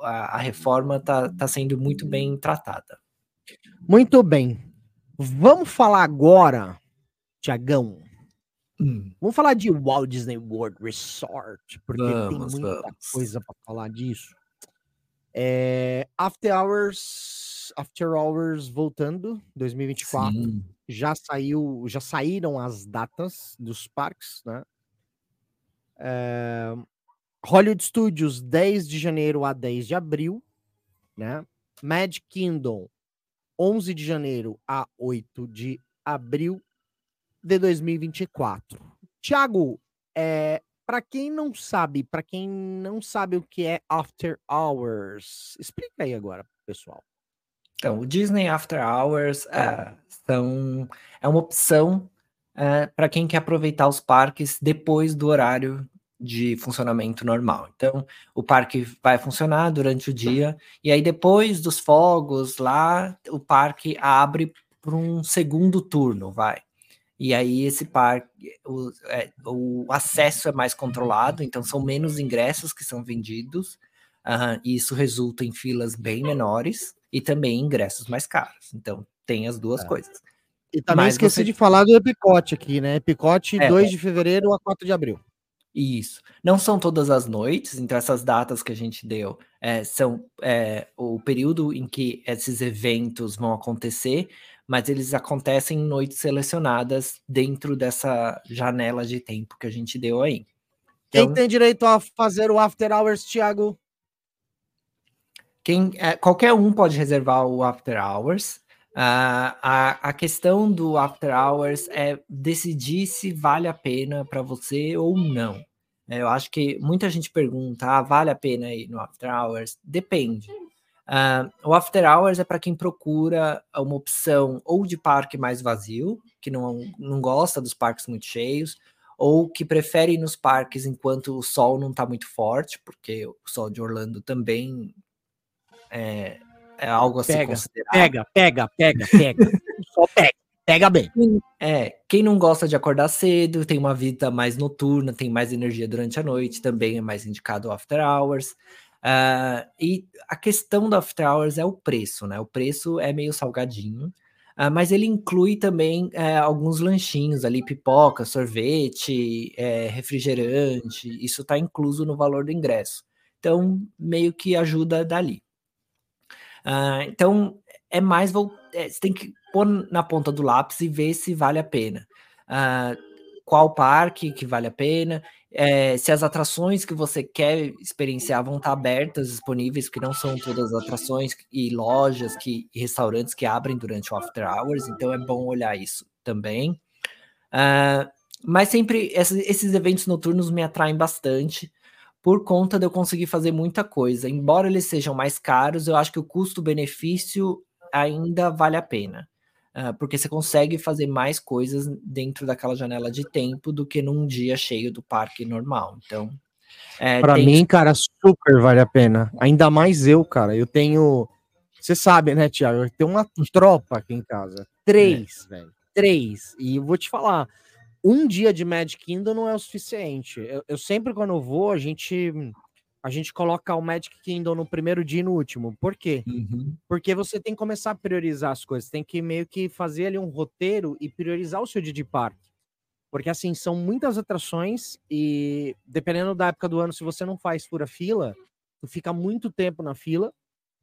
a, a reforma está tá sendo muito bem tratada. Muito bem. Vamos falar agora, Tiagão. Hum. Vamos falar de Walt Disney World Resort, porque vamos, tem muita vamos. coisa para falar disso. É, After Hours, After Hours voltando, 2024. Sim. Já saiu, já saíram as datas dos parques, né? É, Hollywood Studios, 10 de janeiro a 10 de abril, né? Mad Kingdom, 11 de janeiro a 8 de abril de 2024. Tiago, é, para quem não sabe, para quem não sabe o que é After Hours, explica aí agora, pessoal. Então, o Disney After Hours é, são, é uma opção é, para quem quer aproveitar os parques depois do horário de funcionamento normal. Então, o parque vai funcionar durante o dia e aí depois dos fogos lá, o parque abre para um segundo turno, vai. E aí esse parque, o, é, o acesso é mais controlado, então são menos ingressos que são vendidos, uh, e isso resulta em filas bem menores e também ingressos mais caros. Então tem as duas é. coisas. E também Mas esqueci você... de falar do Epicote aqui, né? Epicote é, 2 de fevereiro a 4 de abril. Isso. Não são todas as noites, então essas datas que a gente deu é, são é, o período em que esses eventos vão acontecer, mas eles acontecem em noites selecionadas dentro dessa janela de tempo que a gente deu aí. Então, Quem tem direito a fazer o After Hours, Thiago? Quem, é, qualquer um pode reservar o After Hours. Uh, a, a questão do After Hours é decidir se vale a pena para você ou não. É, eu acho que muita gente pergunta: ah, vale a pena ir no After Hours? Depende. Uh, o After Hours é para quem procura uma opção ou de parque mais vazio, que não, não gosta dos parques muito cheios, ou que prefere ir nos parques enquanto o sol não está muito forte, porque o sol de Orlando também é, é algo a pega, se considerar. Pega, pega, pega, pega. *laughs* Só pega. Pega bem. É, quem não gosta de acordar cedo, tem uma vida mais noturna, tem mais energia durante a noite, também é mais indicado after hours. Uh, e a questão do after hours é o preço, né? O preço é meio salgadinho, uh, mas ele inclui também uh, alguns lanchinhos ali, pipoca, sorvete, é, refrigerante, isso está incluso no valor do ingresso. Então, meio que ajuda dali. Uh, então, é mais. É, você tem que pôr na ponta do lápis e ver se vale a pena. Uh, qual parque que vale a pena, é, se as atrações que você quer experienciar vão estar abertas, disponíveis, porque não são todas as atrações e lojas que, e restaurantes que abrem durante o after hours, então é bom olhar isso também. Uh, mas sempre esses, esses eventos noturnos me atraem bastante por conta de eu conseguir fazer muita coisa. Embora eles sejam mais caros, eu acho que o custo-benefício ainda vale a pena. Uh, porque você consegue fazer mais coisas dentro daquela janela de tempo do que num dia cheio do parque normal. Então, é, para tem... mim, cara, super vale a pena. Ainda mais eu, cara. Eu tenho. Você sabe, né, Tiago? Eu tenho uma tropa aqui em casa. Três, é. velho. Três. E eu vou te falar um dia de Magic Kingdom não é o suficiente. Eu, eu, sempre, quando eu vou, a gente a gente coloca o Magic Kingdom no primeiro dia e no último. Por quê? Uhum. Porque você tem que começar a priorizar as coisas. Tem que meio que fazer ali um roteiro e priorizar o seu dia de parque. Porque, assim, são muitas atrações e, dependendo da época do ano, se você não faz fura-fila, tu fica muito tempo na fila.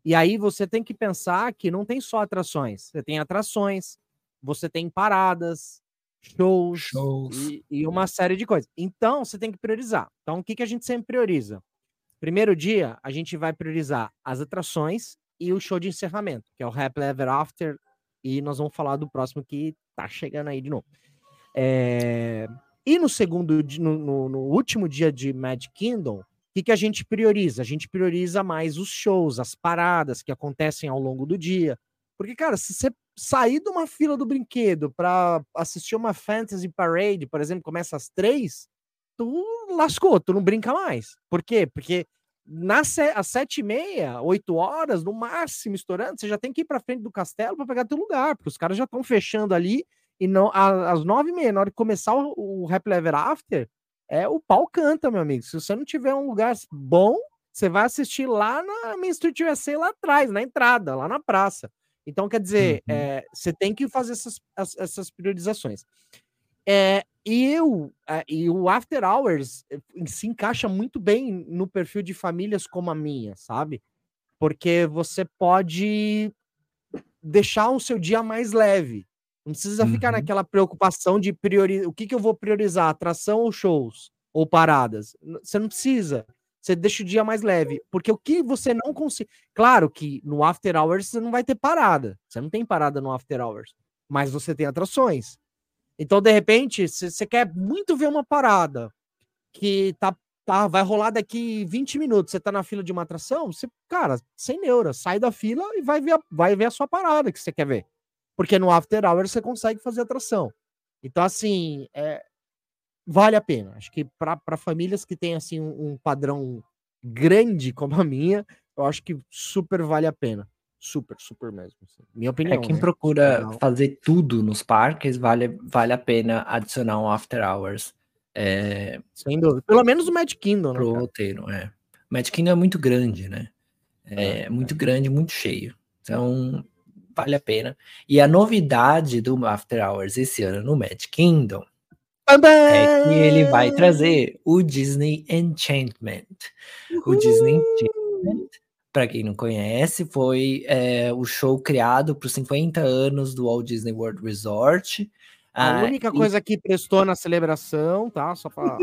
E aí você tem que pensar que não tem só atrações. Você tem atrações, você tem paradas, shows, shows. E, e, uma série de coisas. Então, você tem que priorizar. Então, o que, que a gente sempre prioriza? Primeiro dia, a gente vai priorizar as atrações e o show de encerramento, que é o Happy Ever After e nós vamos falar do próximo que tá chegando aí de novo. É... E no segundo, no, no, no, último dia de Mad Kingdom, o que, que a gente prioriza? A gente prioriza mais os shows, as paradas que acontecem ao longo do dia. Porque, cara, se você sair de uma fila do brinquedo para assistir uma Fantasy Parade, por exemplo, começa às três, tu lascou, tu não brinca mais. Por quê? Porque nas às sete e meia, oito horas, no máximo estourando, você já tem que ir para frente do castelo para pegar teu lugar, porque os caras já estão fechando ali e não às nove e meia, na hora de começar o, o Happy Ever After, é o pau canta, meu amigo. Se você não tiver um lugar bom, você vai assistir lá na Main Street USA, lá atrás, na entrada, lá na praça. Então, quer dizer, uhum. é, você tem que fazer essas, essas priorizações. É, e eu, é, e o After Hours eh, se encaixa muito bem no perfil de famílias como a minha, sabe? Porque você pode deixar o seu dia mais leve. Não precisa uhum. ficar naquela preocupação de priorizar. O que, que eu vou priorizar? Atração ou shows? Ou paradas? Você não precisa. Você deixa o dia mais leve. Porque o que você não consegue. Claro que no After Hours você não vai ter parada. Você não tem parada no After Hours. Mas você tem atrações. Então, de repente, se você quer muito ver uma parada que tá, tá, vai rolar daqui 20 minutos, você tá na fila de uma atração, você, cara, sem neura, sai da fila e vai ver, a, vai ver a sua parada que você quer ver. Porque no After Hours você consegue fazer atração. Então, assim, é, vale a pena. Acho que para famílias que têm assim um, um, padrão grande como a minha, eu acho que super vale a pena. Super, super mesmo. Assim. Minha opinião. É quem né? procura fazer tudo nos parques, vale, vale a pena adicionar um After Hours. É... Sem dúvida. Pelo menos o Mad Kingdom, né? Pro roteiro, é. O Mad Kingdom é muito grande, né? É, é muito é. grande, muito cheio. Então, vale a pena. E a novidade do After Hours esse ano no Mad Kingdom é que ele vai trazer o Disney Enchantment. Uhul. O Disney Enchantment, para quem não conhece, foi é, o show criado para os 50 anos do Walt Disney World Resort. A ah, única e... coisa que prestou na celebração, tá? Só para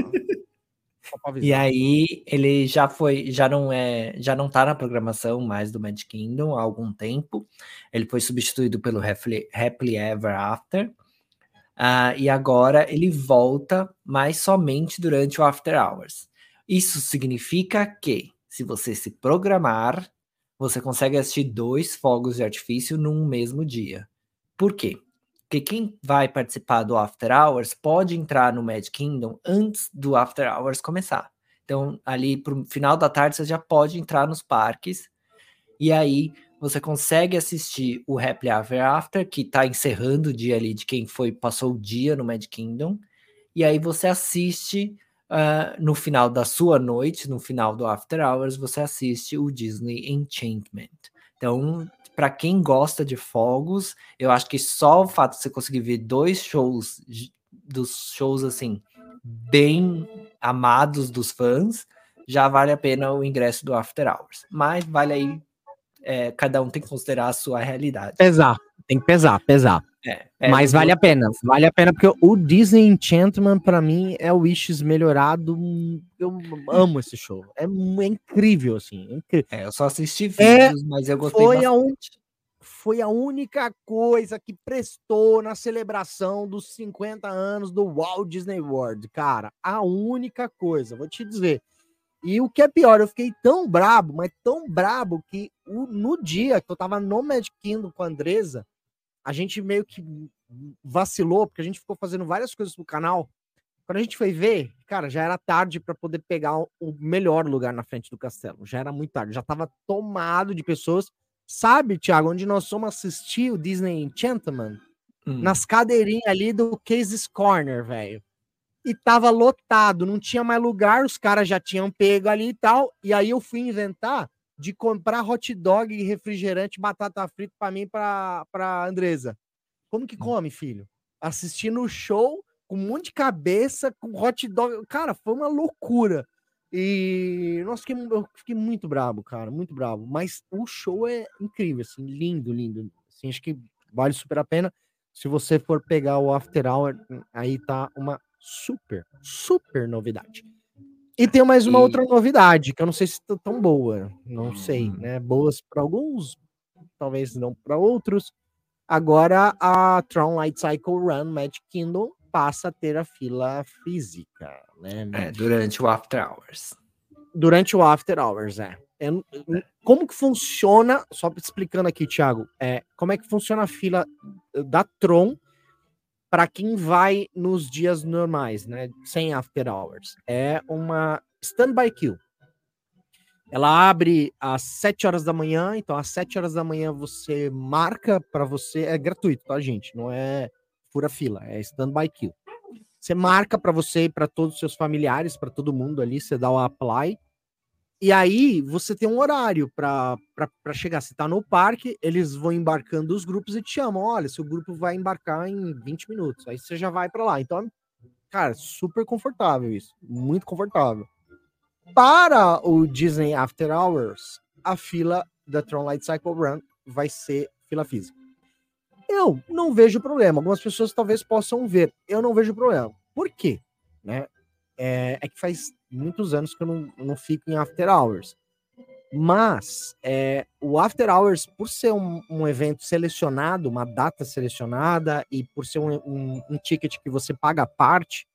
E aí ele já foi, já não é, já não tá na programação mais do Mad Kingdom há algum tempo. Ele foi substituído pelo Happily, Happily Ever After. Uh, e agora ele volta, mas somente durante o After Hours. Isso significa que, se você se programar, você consegue assistir dois fogos de artifício num mesmo dia. Por quê? Porque quem vai participar do After Hours pode entrar no Mad Kingdom antes do After Hours começar. Então, ali pro final da tarde, você já pode entrar nos parques. E aí, você consegue assistir o Happy Ever After, que está encerrando o dia ali de quem foi passou o dia no Mad Kingdom. E aí você assiste uh, no final da sua noite, no final do After Hours, você assiste o Disney Enchantment. Então, para quem gosta de fogos, eu acho que só o fato de você conseguir ver dois shows dos shows assim bem amados dos fãs, já vale a pena o ingresso do After Hours. Mas vale aí, é, cada um tem que considerar a sua realidade. Pesar, tem que pesar, pesar. É, é Mas vale a pena, vale a pena, porque o Disney Enchantment, para mim, é o Wishes melhorado. Eu amo esse show. É, é incrível, assim. É, incrível. é eu só assisti é, vídeos, mas eu gostei foi bastante. A foi a única coisa que prestou na celebração dos 50 anos do Walt Disney World, cara. A única coisa, vou te dizer. E o que é pior, eu fiquei tão brabo, mas tão brabo que o, no dia que eu tava no Magic Kingdom com a Andresa, a gente meio que vacilou, porque a gente ficou fazendo várias coisas pro canal. Quando a gente foi ver, cara, já era tarde para poder pegar o melhor lugar na frente do castelo. Já era muito tarde, já tava tomado de pessoas. Sabe, Thiago, onde nós fomos assistir o Disney Enchantment? Hum. Nas cadeirinhas ali do Cases Corner, velho. E tava lotado, não tinha mais lugar, os caras já tinham pego ali e tal. E aí eu fui inventar de comprar hot dog e refrigerante, batata frita para mim pra, pra Andresa. Como que hum. come, filho? Assistindo o show com um monte de cabeça, com hot dog. Cara, foi uma loucura. E nossa, fiquei, eu fiquei muito bravo, cara, muito bravo. Mas o show é incrível, assim, lindo, lindo. Assim, acho que vale super a pena. Se você for pegar o After Hour, aí tá uma super, super novidade. E tem mais uma e... outra novidade, que eu não sei se tá tão boa, não sei, hum. né? Boas para alguns, talvez não para outros. Agora a Tron Light Cycle Run Magic Kingdom passa a ter a fila física, né? É, durante o After Hours. Durante o After Hours, é. é como que funciona, só explicando aqui, Thiago, é, como é que funciona a fila da Tron para quem vai nos dias normais, né? Sem After Hours. É uma standby queue. Ela abre às 7 horas da manhã, então às 7 horas da manhã você marca para você, é gratuito, tá, gente? Não é fura fila, é standby queue. Você marca para você e para todos os seus familiares, para todo mundo ali, você dá o apply. E aí você tem um horário para chegar. Você tá no parque, eles vão embarcando os grupos e te chamam. Olha, seu grupo vai embarcar em 20 minutos. Aí você já vai para lá. Então, cara, super confortável isso. Muito confortável. Para o Disney After Hours, a fila da Tron Light Cycle Run vai ser fila física. Eu não vejo problema. Algumas pessoas talvez possam ver. Eu não vejo problema. Por quê? Né? É, é que faz muitos anos que eu não, não fico em After Hours. Mas é, o After Hours, por ser um, um, evento selecionado, uma data selecionada, e por ser um, um, um ticket que você paga a parte,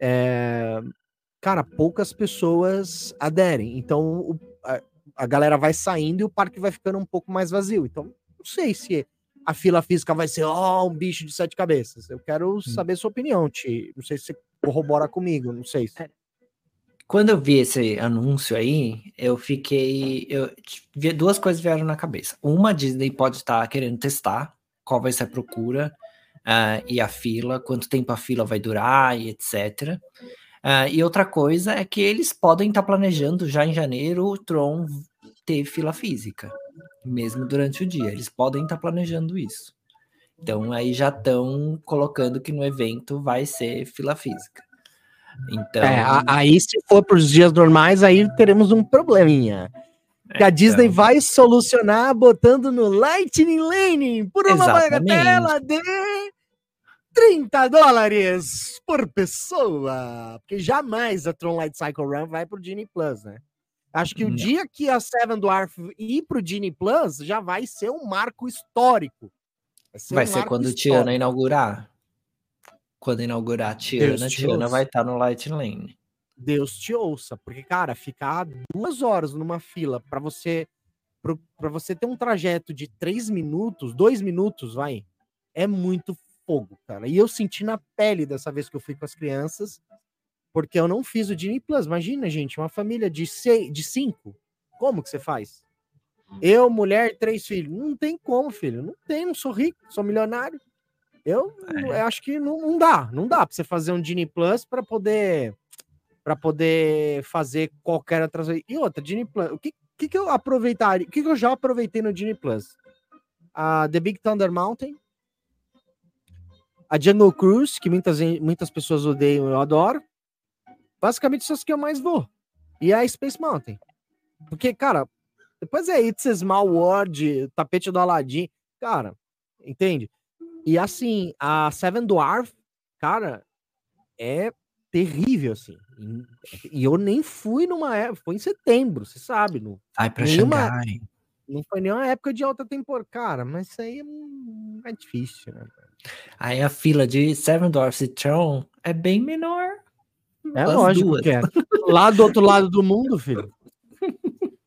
é, cara, poucas pessoas aderem. Então o, a, a, galera vai saindo e o parque vai ficando um pouco mais vazio. Então, não sei se a fila física vai ser ó, oh, um bicho de sete cabeças. Eu quero hum. saber sua opinião, Ti. Não sei se você corrobora comigo, não sei. Se... É, quando eu vi esse anúncio aí, eu fiquei. Eu, duas coisas vieram na cabeça. Uma, a Disney pode estar querendo testar qual vai ser a procura uh, e a fila, quanto tempo a fila vai durar e etc. Uh, e outra coisa é que eles podem estar tá planejando já em janeiro o Tron ter fila física, mesmo durante o dia. Eles podem estar tá planejando isso. Então aí já estão colocando que no evento vai ser fila física. Então, é, aí se for para os dias normais, aí teremos um probleminha. Que a então. Disney vai solucionar botando no Lightning Lane por uma bagatela de 30 dólares por pessoa. Porque jamais a Tron Light Cycle Run vai pro Genie Plus, né? Acho que Não. o dia que a Seven Dwarf ir pro Genie Plus já vai ser um marco histórico. Vai ser, vai um ser quando o Tiana inaugurar. Quando inaugurar a Tiana, Tiana vai estar tá no Light Lane. Deus te ouça, porque, cara, ficar duas horas numa fila para você para você ter um trajeto de três minutos, dois minutos, vai, é muito fogo, cara. E eu senti na pele dessa vez que eu fui com as crianças, porque eu não fiz o Disney Plus. Imagina, gente, uma família de, seis, de cinco. Como que você faz? Eu, mulher, três filhos. Não tem como, filho. Não tem, não sou rico, sou milionário. Eu, é. eu acho que não, não, dá, não dá para você fazer um Disney Plus para poder para poder fazer qualquer outra E outra, Disney Plus, o que, que, que eu aproveitaria? O que, que eu já aproveitei no Disney Plus? A The Big Thunder Mountain, a Jungle Cruise, que muitas, muitas pessoas odeiam, eu adoro. Basicamente, essas que eu mais vou. E a Space Mountain. Porque, cara, depois é It's a Small World, tapete do Aladdin. Cara, entende? E assim, a Seven Dwarf, cara, é terrível, assim. E eu nem fui numa época, foi em setembro, você sabe. No, Vai pra nenhuma, Xangai. Não foi nenhuma época de alta temporada. Cara, mas isso aí é, é difícil, né? Aí a fila de Seven Dwarfs e Tron é bem menor. É lógico duas. que é. Lá do outro lado do mundo, filho. *laughs*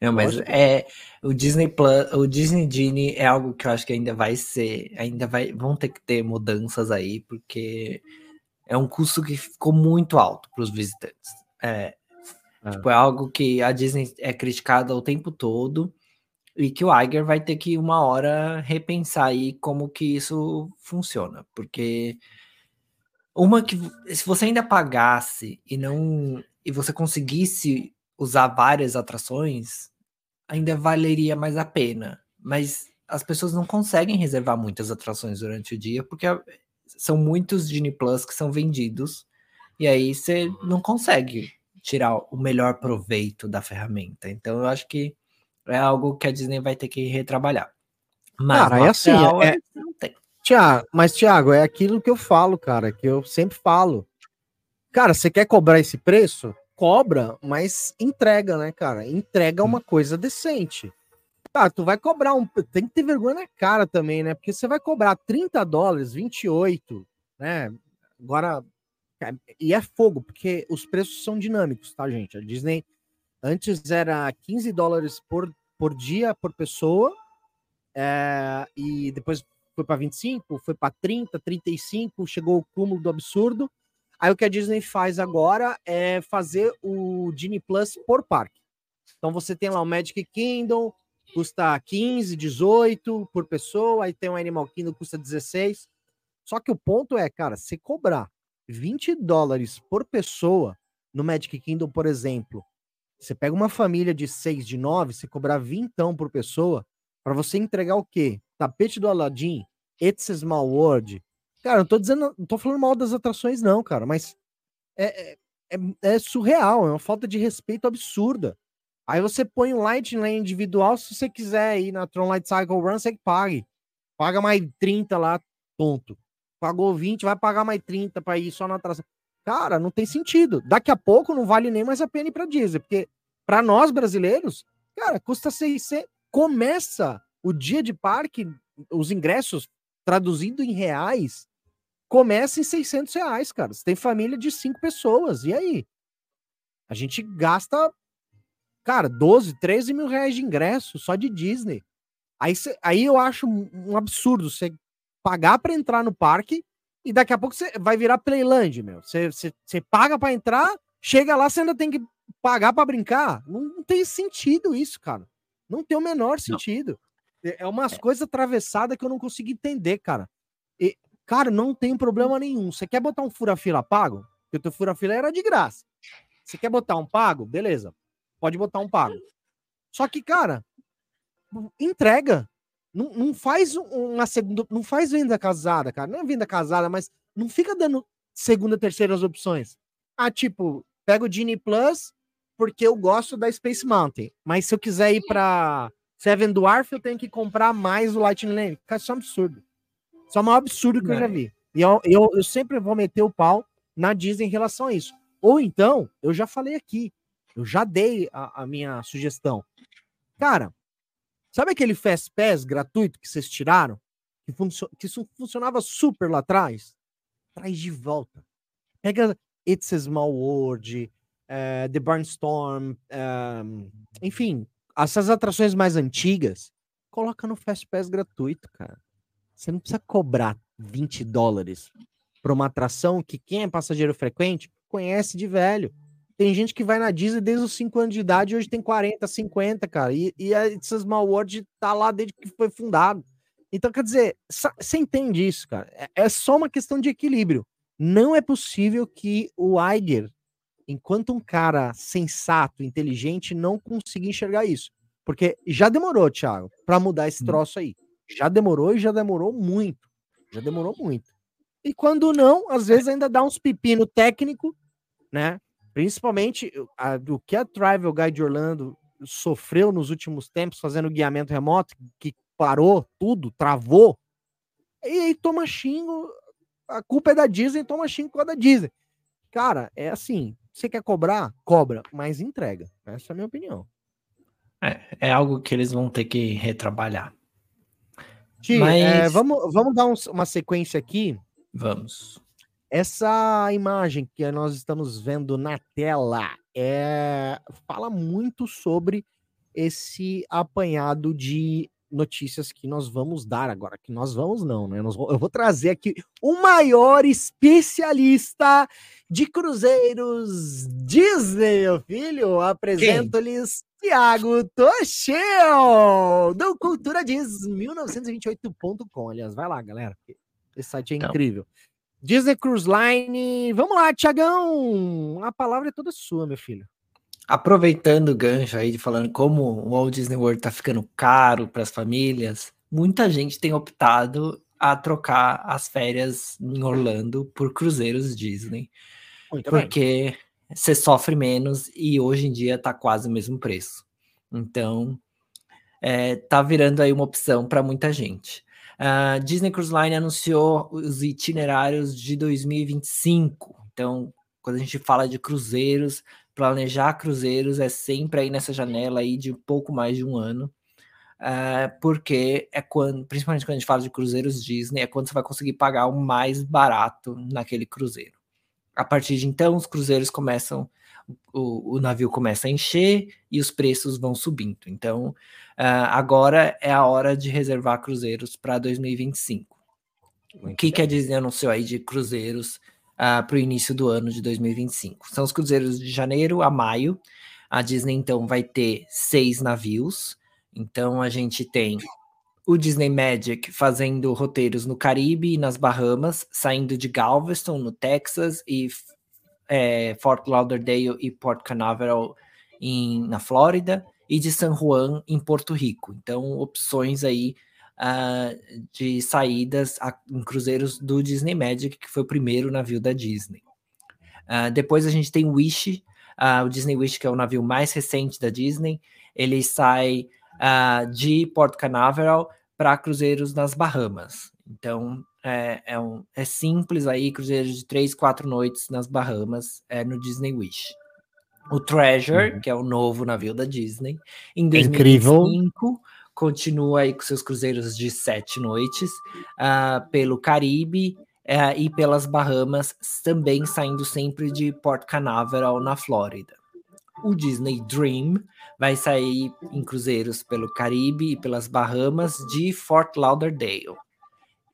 Não, mas é o Disney Plus, o Disney Genie é algo que eu acho que ainda vai ser, ainda vai, vão ter que ter mudanças aí, porque é um custo que ficou muito alto para os visitantes. É, é. Tipo, é algo que a Disney é criticada o tempo todo e que o Iger vai ter que uma hora repensar aí como que isso funciona, porque uma que se você ainda pagasse e não e você conseguisse usar várias atrações, ainda valeria mais a pena, mas as pessoas não conseguem reservar muitas atrações durante o dia porque são muitos Genie Plus que são vendidos e aí você não consegue tirar o melhor proveito da ferramenta. Então eu acho que é algo que a Disney vai ter que retrabalhar. Mas cara, é assim, é, não tem. Tiago, mas Thiago, é aquilo que eu falo, cara, que eu sempre falo. Cara, você quer cobrar esse preço? Cobra, mas entrega, né, cara? Entrega uma coisa decente. Tá, tu vai cobrar um. Tem que ter vergonha na cara também, né? Porque você vai cobrar 30 dólares, 28, né? Agora. É, e é fogo, porque os preços são dinâmicos, tá, gente? A Disney antes era 15 dólares por, por dia, por pessoa, é, e depois foi para 25, foi para 30, 35, chegou o cúmulo do absurdo. Aí o que a Disney faz agora é fazer o Disney Plus por parque. Então você tem lá o Magic Kingdom, custa 15, 18 por pessoa, aí tem o Animal Kingdom, custa 16. Só que o ponto é, cara, se cobrar 20 dólares por pessoa no Magic Kingdom, por exemplo, você pega uma família de 6, de 9, você cobrar 20 por pessoa, para você entregar o quê? Tapete do Aladdin, It's Small World. Cara, não tô dizendo, não tô falando mal das atrações, não, cara, mas é, é, é, é surreal, é uma falta de respeito absurda. Aí você põe um Lightning Lane individual, se você quiser ir na Tron Light Cycle Run, você pague. Paga mais 30 lá, tonto. Pagou 20, vai pagar mais 30 para ir só na atração. Cara, não tem sentido. Daqui a pouco não vale nem mais a pena ir para Disney, porque para nós brasileiros, cara, custa 600. Começa o dia de parque, os ingressos traduzindo em reais, começa em 600 reais, cara. Você tem família de cinco pessoas, e aí? A gente gasta Cara, 12, 13 mil reais de ingresso só de Disney. Aí, cê, aí eu acho um absurdo você pagar para entrar no parque e daqui a pouco você vai virar Playland, meu. Você, paga para entrar, chega lá, você ainda tem que pagar para brincar. Não, não, tem sentido isso, cara. Não tem o menor sentido. Não. É, é umas é. coisas atravessadas que eu não consigo entender, cara. E, cara, não tem problema nenhum. Você quer botar um fura-fila pago? Porque o teu fura-fila era de graça. Você quer botar um pago? Beleza pode botar um pago. Só que, cara, entrega. Não, não faz uma segunda. Não faz venda casada, cara. Não é venda casada, mas não fica dando segunda, terceiras opções. Ah, tipo, pega o Genie Plus porque eu gosto da Space Mountain. Mas se eu quiser ir para Seven Dwarf, eu tenho que comprar mais o Lightning Lane. Cara, isso é um absurdo. Isso é o maior absurdo que eu já vi. E eu, eu, eu sempre vou meter o pau na Disney em relação a isso. Ou então, eu já falei aqui, eu já dei a, a minha sugestão. Cara, sabe aquele Fast Pass gratuito que vocês tiraram? Que, funcio que isso funcionava super lá atrás? Traz de volta. Pega It's a Small World, uh, The Barnstorm, um, enfim, essas atrações mais antigas, coloca no Fast Pass gratuito, cara. Você não precisa cobrar 20 dólares para uma atração que quem é passageiro frequente conhece de velho. Tem gente que vai na Disney desde os 5 anos de idade e hoje tem 40, 50, cara. E, e a It's Small World tá lá desde que foi fundado. Então, quer dizer, você entende isso, cara? É, é só uma questão de equilíbrio. Não é possível que o Iger, enquanto um cara sensato, inteligente, não consiga enxergar isso. Porque já demorou, Thiago, para mudar esse hum. troço aí. Já demorou e já demorou muito. Já demorou muito. E quando não, às vezes ainda dá uns pepino técnico, né? Principalmente a, o que a Travel Guide Orlando sofreu nos últimos tempos fazendo guiamento remoto, que parou tudo, travou. E aí toma xingo, a culpa é da Disney, toma xingo com a da Disney. Cara, é assim, você quer cobrar? Cobra, mas entrega. Essa é a minha opinião. É, é algo que eles vão ter que retrabalhar. Ti, mas... é, vamos, vamos dar um, uma sequência aqui. Vamos. Essa imagem que nós estamos vendo na tela é, fala muito sobre esse apanhado de notícias que nós vamos dar agora. Que nós vamos, não, né? Nós, eu vou trazer aqui o maior especialista de cruzeiros Disney, meu filho. Apresento-lhes Tiago Toshio, do Cultura Diz 1928.com. Aliás, vai lá, galera. Esse site é então. incrível. Disney Cruise Line. Vamos lá, Tiagão. A palavra é toda sua, meu filho. Aproveitando o gancho aí de falando como o Walt Disney World tá ficando caro para as famílias, muita gente tem optado a trocar as férias em Orlando por cruzeiros Disney. Muito porque você sofre menos e hoje em dia tá quase o mesmo preço. Então, é, tá virando aí uma opção para muita gente. A Disney Cruise Line anunciou os itinerários de 2025. Então, quando a gente fala de cruzeiros, planejar cruzeiros é sempre aí nessa janela aí de pouco mais de um ano. uh, porque é quando, principalmente quando a gente fala de cruzeiros Disney, é quando você vai conseguir pagar o mais barato naquele cruzeiro. A partir de então, os cruzeiros começam, o, o navio começa a encher e os preços vão subindo. Então, uh, agora é a hora de reservar cruzeiros para 2025. Muito o que, que a Disney anunciou aí de cruzeiros uh, para o início do ano de 2025? São os cruzeiros de janeiro a maio. A Disney, então, vai ter seis navios. Então, a gente tem o Disney Magic fazendo roteiros no Caribe e nas Bahamas, saindo de Galveston, no Texas, e é, Fort Lauderdale e Port Canaveral em, na Flórida, e de San Juan em Porto Rico. Então, opções aí uh, de saídas a, em cruzeiros do Disney Magic, que foi o primeiro navio da Disney. Uh, depois a gente tem Wish, uh, o Disney Wish, que é o navio mais recente da Disney. Ele sai de Port Canaveral para cruzeiros nas Bahamas. Então, é, é, um, é, simples aí, cruzeiros de três, quatro noites nas Bahamas, é no Disney Wish. O Treasure, uhum. que é o novo navio da Disney, em 2025, Incrível. Continua aí com seus cruzeiros de sete noites uh, pelo Caribe uh, e pelas Bahamas, também saindo sempre de Port Canaveral, na Flórida. O Disney Dream vai sair em cruzeiros pelo Caribe e pelas Bahamas de Fort Lauderdale.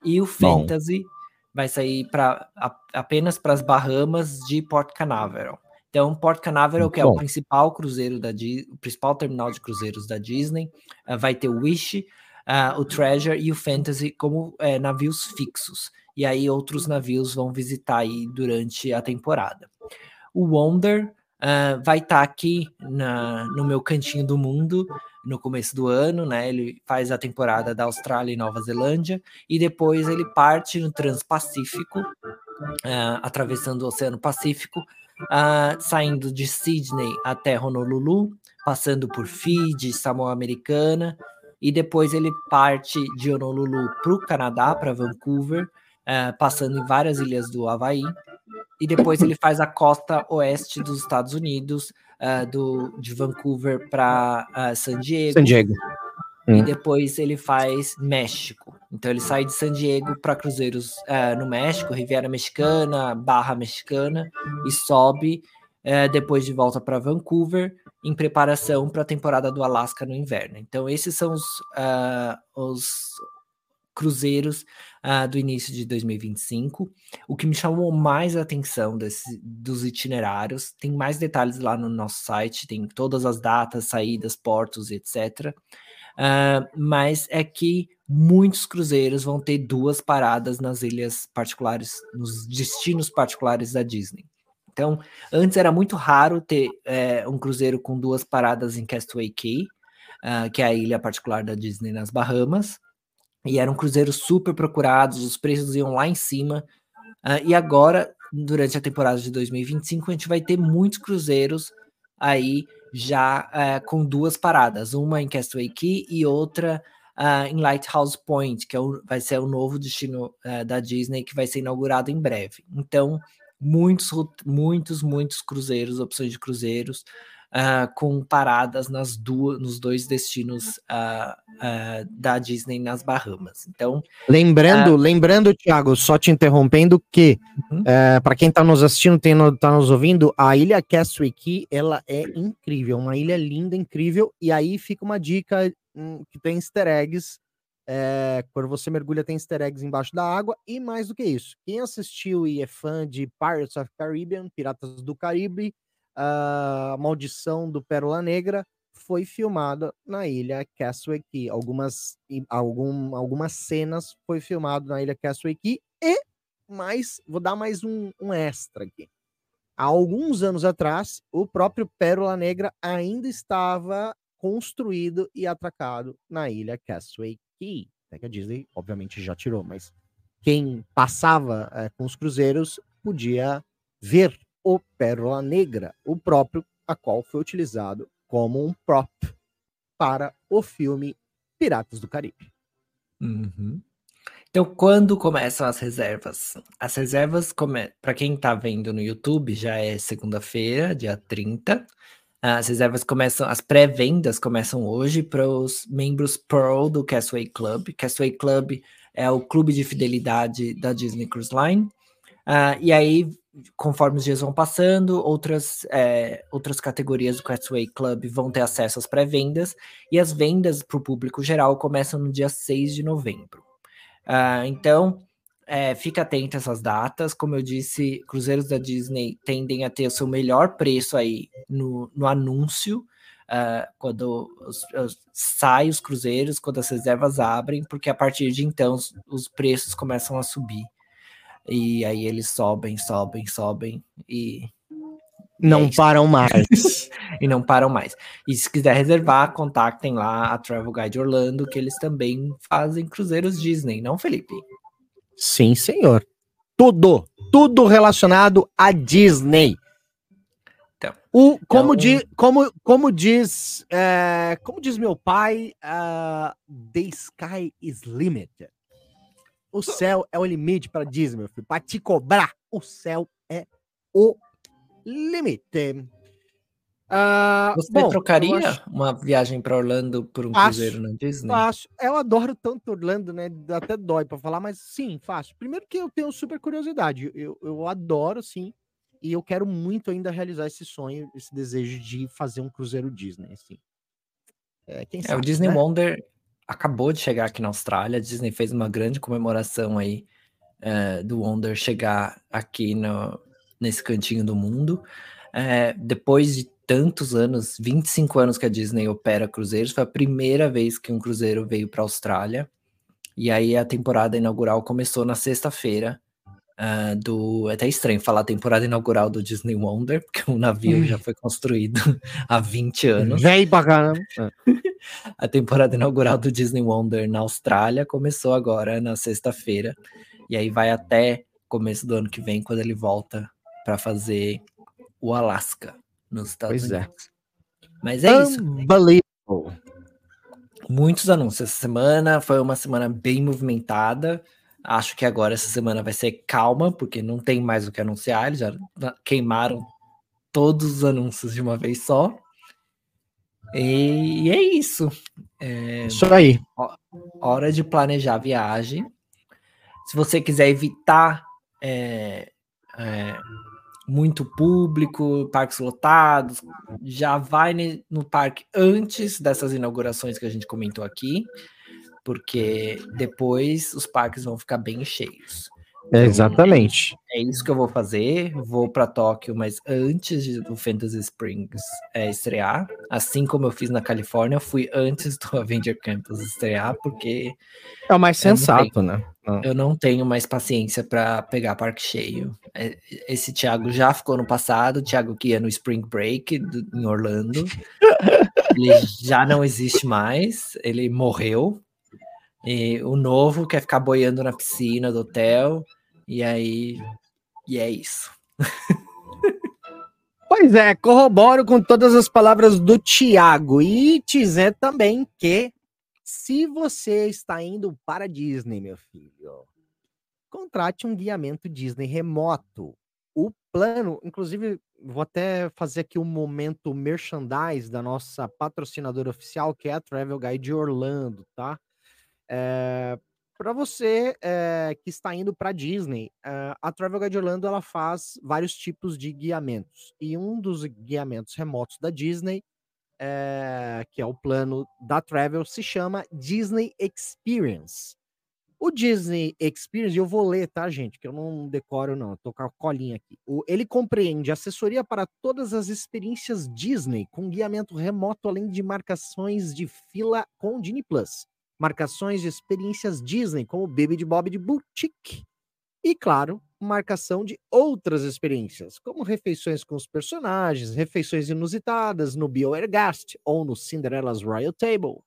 E o Fantasy Bom. vai sair pra, a, apenas para as Bahamas de Port Canaveral. Então, Port Canaveral, que é o principal cruzeiro da o principal terminal de cruzeiros da Disney, uh, vai ter o Wish, uh, o Treasure e o Fantasy como uh, navios fixos. E aí outros navios vão visitar aí durante a temporada. O Wonder uh, vai estar tá aqui na, no meu cantinho do mundo no começo do ano, né? Ele faz a temporada da Austrália e Nova Zelândia e depois ele parte no Transpacífico, uh, atravessando o Oceano Pacífico, uh, saindo de Sydney até Honolulu, passando por Fiji, Samoa Americana e depois ele parte de Honolulu para o Canadá, para Vancouver, uh, passando em várias ilhas do Havaí e depois ele faz a costa oeste dos Estados Unidos, uh, do, de Vancouver para ah, San Diego. San Diego. E hum. depois ele faz México. Então ele sai de San Diego para cruzeiros uh, no México, Riviera Mexicana, Barra Mexicana, e sobe depois de volta para Vancouver em preparação para a temporada do Alasca no inverno. Então esses são os, os cruzeiros uh, do início de 2025. O que me chamou mais a atenção desse, dos itinerários, tem mais detalhes lá no nosso site, tem todas as datas, saídas, portos, etc. Uh, ah, mas é que muitos cruzeiros vão ter duas paradas nas ilhas particulares, nos destinos particulares da Disney. Então, antes era muito raro ter é, um cruzeiro com duas paradas em Castaway Cay, uh, que é a ilha particular da Disney nas Bahamas e eram cruzeiros super procurados, os preços iam lá em cima. Uh, e agora, durante a temporada de 2025, a gente vai ter muitos cruzeiros aí já uh, com duas paradas, uma em Castaway Key e outra uh, em Lighthouse Point, que é o, vai ser o novo destino da Disney que vai ser inaugurado em breve. Então, muitos, muitos, muitos cruzeiros, opções de cruzeiros uh, com paradas nas duas, nos dois destinos uh, uh, da Disney nas Bahamas. Então, lembrando, lembrando, Thiago, só te interrompendo que uhum. Eh, para quem está nos assistindo, tem no, tá nos ouvindo, a ilha Castaway Key, ela é incrível, uma ilha linda, incrível. E aí fica uma dica um, que tem Easter eggs é, quando você mergulha, tem easter eggs embaixo da água. E mais do que isso, quem assistiu e é fã de Pirates of Caribbean, Piratas do Caribe, a Maldição do Pérola Negra foi filmada na ilha Castaway. Algumas, algum, algumas cenas foi filmado na ilha Castaway e mais, vou dar mais um, um extra aqui. Há alguns anos atrás, o próprio Pérola Negra ainda estava construído e atracado na ilha Castaway Key. Até que a Disney, obviamente, já tirou, mas quem passava é, com os cruzeiros podia ver o Pérola Negra, o próprio a qual foi utilizado como um prop para o filme Piratas do Caribe. Uhum. Então, quando começam as reservas? As reservas, come... para quem está vendo no YouTube, já é segunda-feira, dia 30. As reservas começam, as pré-vendas começam hoje para os membros Pearl do Castaway Club. Castaway Club é o clube de fidelidade da Disney Cruise Line. Uh, e aí, conforme os dias vão passando, outras, é, outras categorias do Castaway Club vão ter acesso às pré-vendas. E as vendas para o público geral começam no dia 6 de novembro. Uh, então, é, fica atento a essas datas. Como eu disse, cruzeiros da Disney tendem a ter o seu melhor preço aí no, no anúncio, uh, quando os, os, sai os cruzeiros, quando as reservas abrem, porque a partir de então os, os preços começam a subir. E aí eles sobem, sobem, sobem e. Não é param mais. *laughs* e não param mais. E se quiser reservar, contactem lá a Travel Guide Orlando, que eles também fazem cruzeiros Disney, não, Felipe? Sim, senhor. Tudo, tudo relacionado a Disney. Então, o, como, então... Di, como, como diz é, como diz meu pai, uh, the sky is limited. O céu é o limite para Disney, meu filho. Para te cobrar, o céu é o limite. Uh, Você bom, trocaria acho... uma viagem para Orlando por um faço, cruzeiro na Disney? Faço. Eu adoro tanto Orlando, né? Até dói para falar, mas sim, faço. Primeiro que eu tenho super curiosidade. Eu, eu adoro, sim. E eu quero muito ainda realizar esse sonho, esse desejo de fazer um cruzeiro Disney, assim. É, quem sabe, é o Disney né? Wonder acabou de chegar aqui na Austrália. A Disney fez uma grande comemoração aí é, do Wonder chegar aqui no, nesse cantinho do mundo. É, depois de tantos anos, 25 anos que a Disney opera cruzeiros, foi a primeira vez que um cruzeiro veio para a Austrália. E aí a temporada inaugural começou na sexta-feira. Uh, do. É até estranho falar temporada inaugural do Disney Wonder, *laughs* porque o navio já foi construído *laughs* há 20 anos. Vem pra *laughs* a temporada inaugural do Disney Wonder na Austrália começou agora na sexta-feira. E aí vai até começo do ano que vem, quando ele volta para fazer o Alasca nos Estados pois é. Unidos. É. Mas é isso. Muitos anúncios essa semana, foi uma semana bem movimentada. Acho que agora essa semana vai ser calma, porque não tem mais o que anunciar, eles já queimaram todos os anúncios de uma vez só. E, e é isso. É, isso aí. Hora de planejar a viagem. Se você quiser evitar é, é, muito público, parques lotados, já vai no parque antes dessas inaugurações que a gente comentou aqui, porque depois os parques vão ficar bem cheios. É, exatamente. É, é, isso que eu vou fazer. Vou para Tóquio, mas antes do Fantasy Springs é, estrear, assim como eu fiz na Califórnia, fui antes do *laughs* Avenger Campus estrear, porque é o mais sensato, né? Ah. Eu não tenho mais paciência para pegar parque cheio. É, esse Thiago já ficou no passado, o Thiago que ia no Spring Break do, em Orlando. *laughs* ele já não existe mais, ele morreu. E o novo quer ficar boiando na piscina do hotel. E aí. E é isso. *laughs* pois é, corroboro com todas as palavras do Thiago. E dizer também que se você está indo para Disney, meu filho, contrate um guiamento Disney remoto. O plano, inclusive, vou até fazer aqui um momento merchandise da nossa patrocinadora oficial, que é a Travel Guide Orlando, tá? É, para você é, que está indo para Disney, é, a Travel Guide Orlando ela faz vários tipos de guiamentos. E um dos guiamentos remotos da Disney que é o plano da Travel, se chama Disney Experience. O Disney Experience, eu vou ler, tá, gente? Que eu não decoro, não, tô com a colinha aqui. O, ele compreende assessoria para todas as experiências Disney, com guiamento remoto, além de marcações de fila com Disney Plus. Marcações de experiências Disney, como Baby de Bob de Boutique. E, claro, marcação de outras experiências, como refeições com os personagens, refeições inusitadas no BioAirGast ou no Cinderella's Royal Table.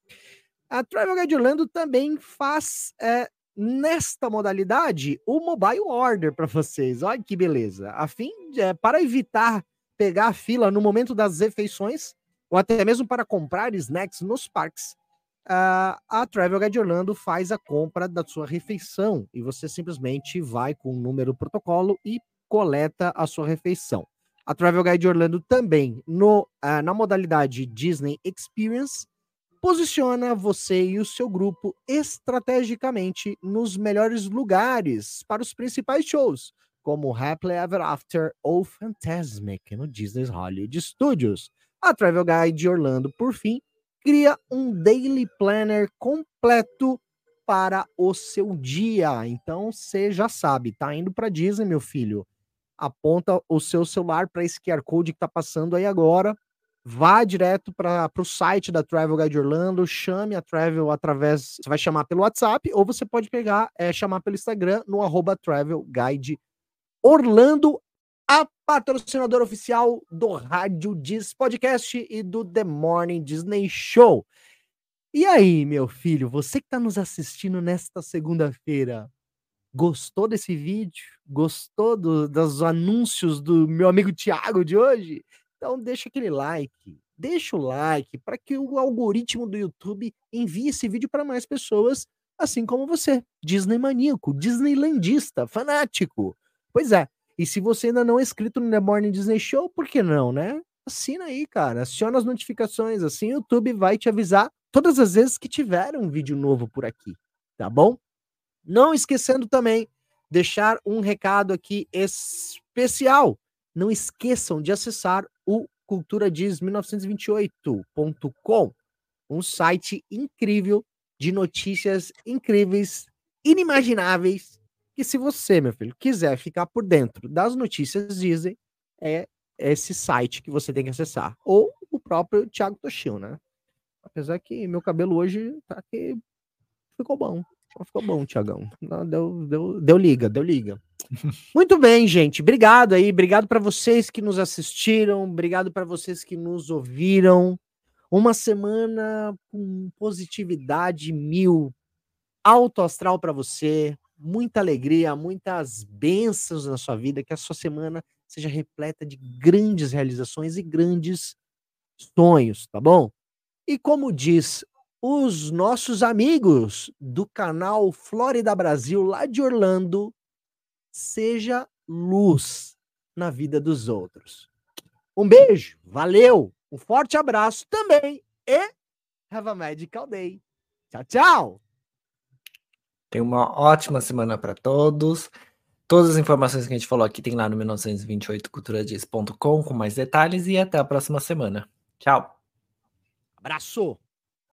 A Travel Guide Orlando também faz é, nesta modalidade o mobile order para vocês. Olha que beleza! A fim de, é, para evitar pegar a fila no momento das refeições ou até mesmo para comprar snacks nos parques, Uh, a Travel Guide Orlando faz a compra da sua refeição e você simplesmente vai com o número protocolo e coleta a sua refeição. A Travel Guide Orlando também, no, uh, na modalidade Disney Experience, posiciona você e o seu grupo estrategicamente nos melhores lugares para os principais shows, como Happily Ever After ou Fantasmic no Disney's Hollywood Studios. A Travel Guide Orlando, por fim, cria um daily planner completo para o seu dia. Então você já sabe, tá indo para Disney, meu filho. Aponta o seu celular para esse QR Code que tá passando aí agora vá direto para o site da Travel Guide Orlando, chame a Travel através, você vai chamar pelo WhatsApp ou você pode pegar, é, chamar pelo Instagram no arroba Travel Guide Orlando, a patrocinadora oficial do Rádio Diz Podcast e do The Morning Disney Show. E aí, meu filho, você que está nos assistindo nesta segunda-feira, gostou desse vídeo? Gostou do, dos anúncios do meu amigo Tiago de hoje? Então deixa aquele like, deixa o like para que o algoritmo do YouTube envie esse vídeo para mais pessoas, assim como você, Disney maníaco, Disneylandista, fanático. Pois é. E se você ainda não é inscrito no The Morning Disney Show, por que não, né? Assina aí, cara. Aciona as notificações, assim o YouTube vai te avisar todas as vezes que tiver um vídeo novo por aqui, tá bom? Não esquecendo também deixar um recado aqui especial. Não esqueçam de acessar o culturadiz1928.com, um site incrível de notícias incríveis, inimagináveis, que se você, meu filho, quiser ficar por dentro das notícias Disney, é esse site que você tem que acessar. Ou o próprio Thiago Toshio, né? Apesar que meu cabelo hoje tá que ficou bom. Ficou bom, Tiagão. Deu, deu, deu liga, deu liga. *laughs* Muito bem, gente. Obrigado aí. Obrigado para vocês que nos assistiram. Obrigado para vocês que nos ouviram. Uma semana com positividade mil. Alto astral para você. Muita alegria, muitas bênçãos na sua vida. Que a sua semana seja repleta de grandes realizações e grandes sonhos, tá bom? E como diz os nossos amigos do canal Flórida Brasil, lá de Orlando, seja luz na vida dos outros. Um beijo, valeu, um forte abraço também e have a magical day. Tchau, tchau. Tenha uma ótima semana para todos. Todas as informações que a gente falou aqui tem lá no 1928culturadias.com com mais detalhes e até a próxima semana. Tchau. Abraço.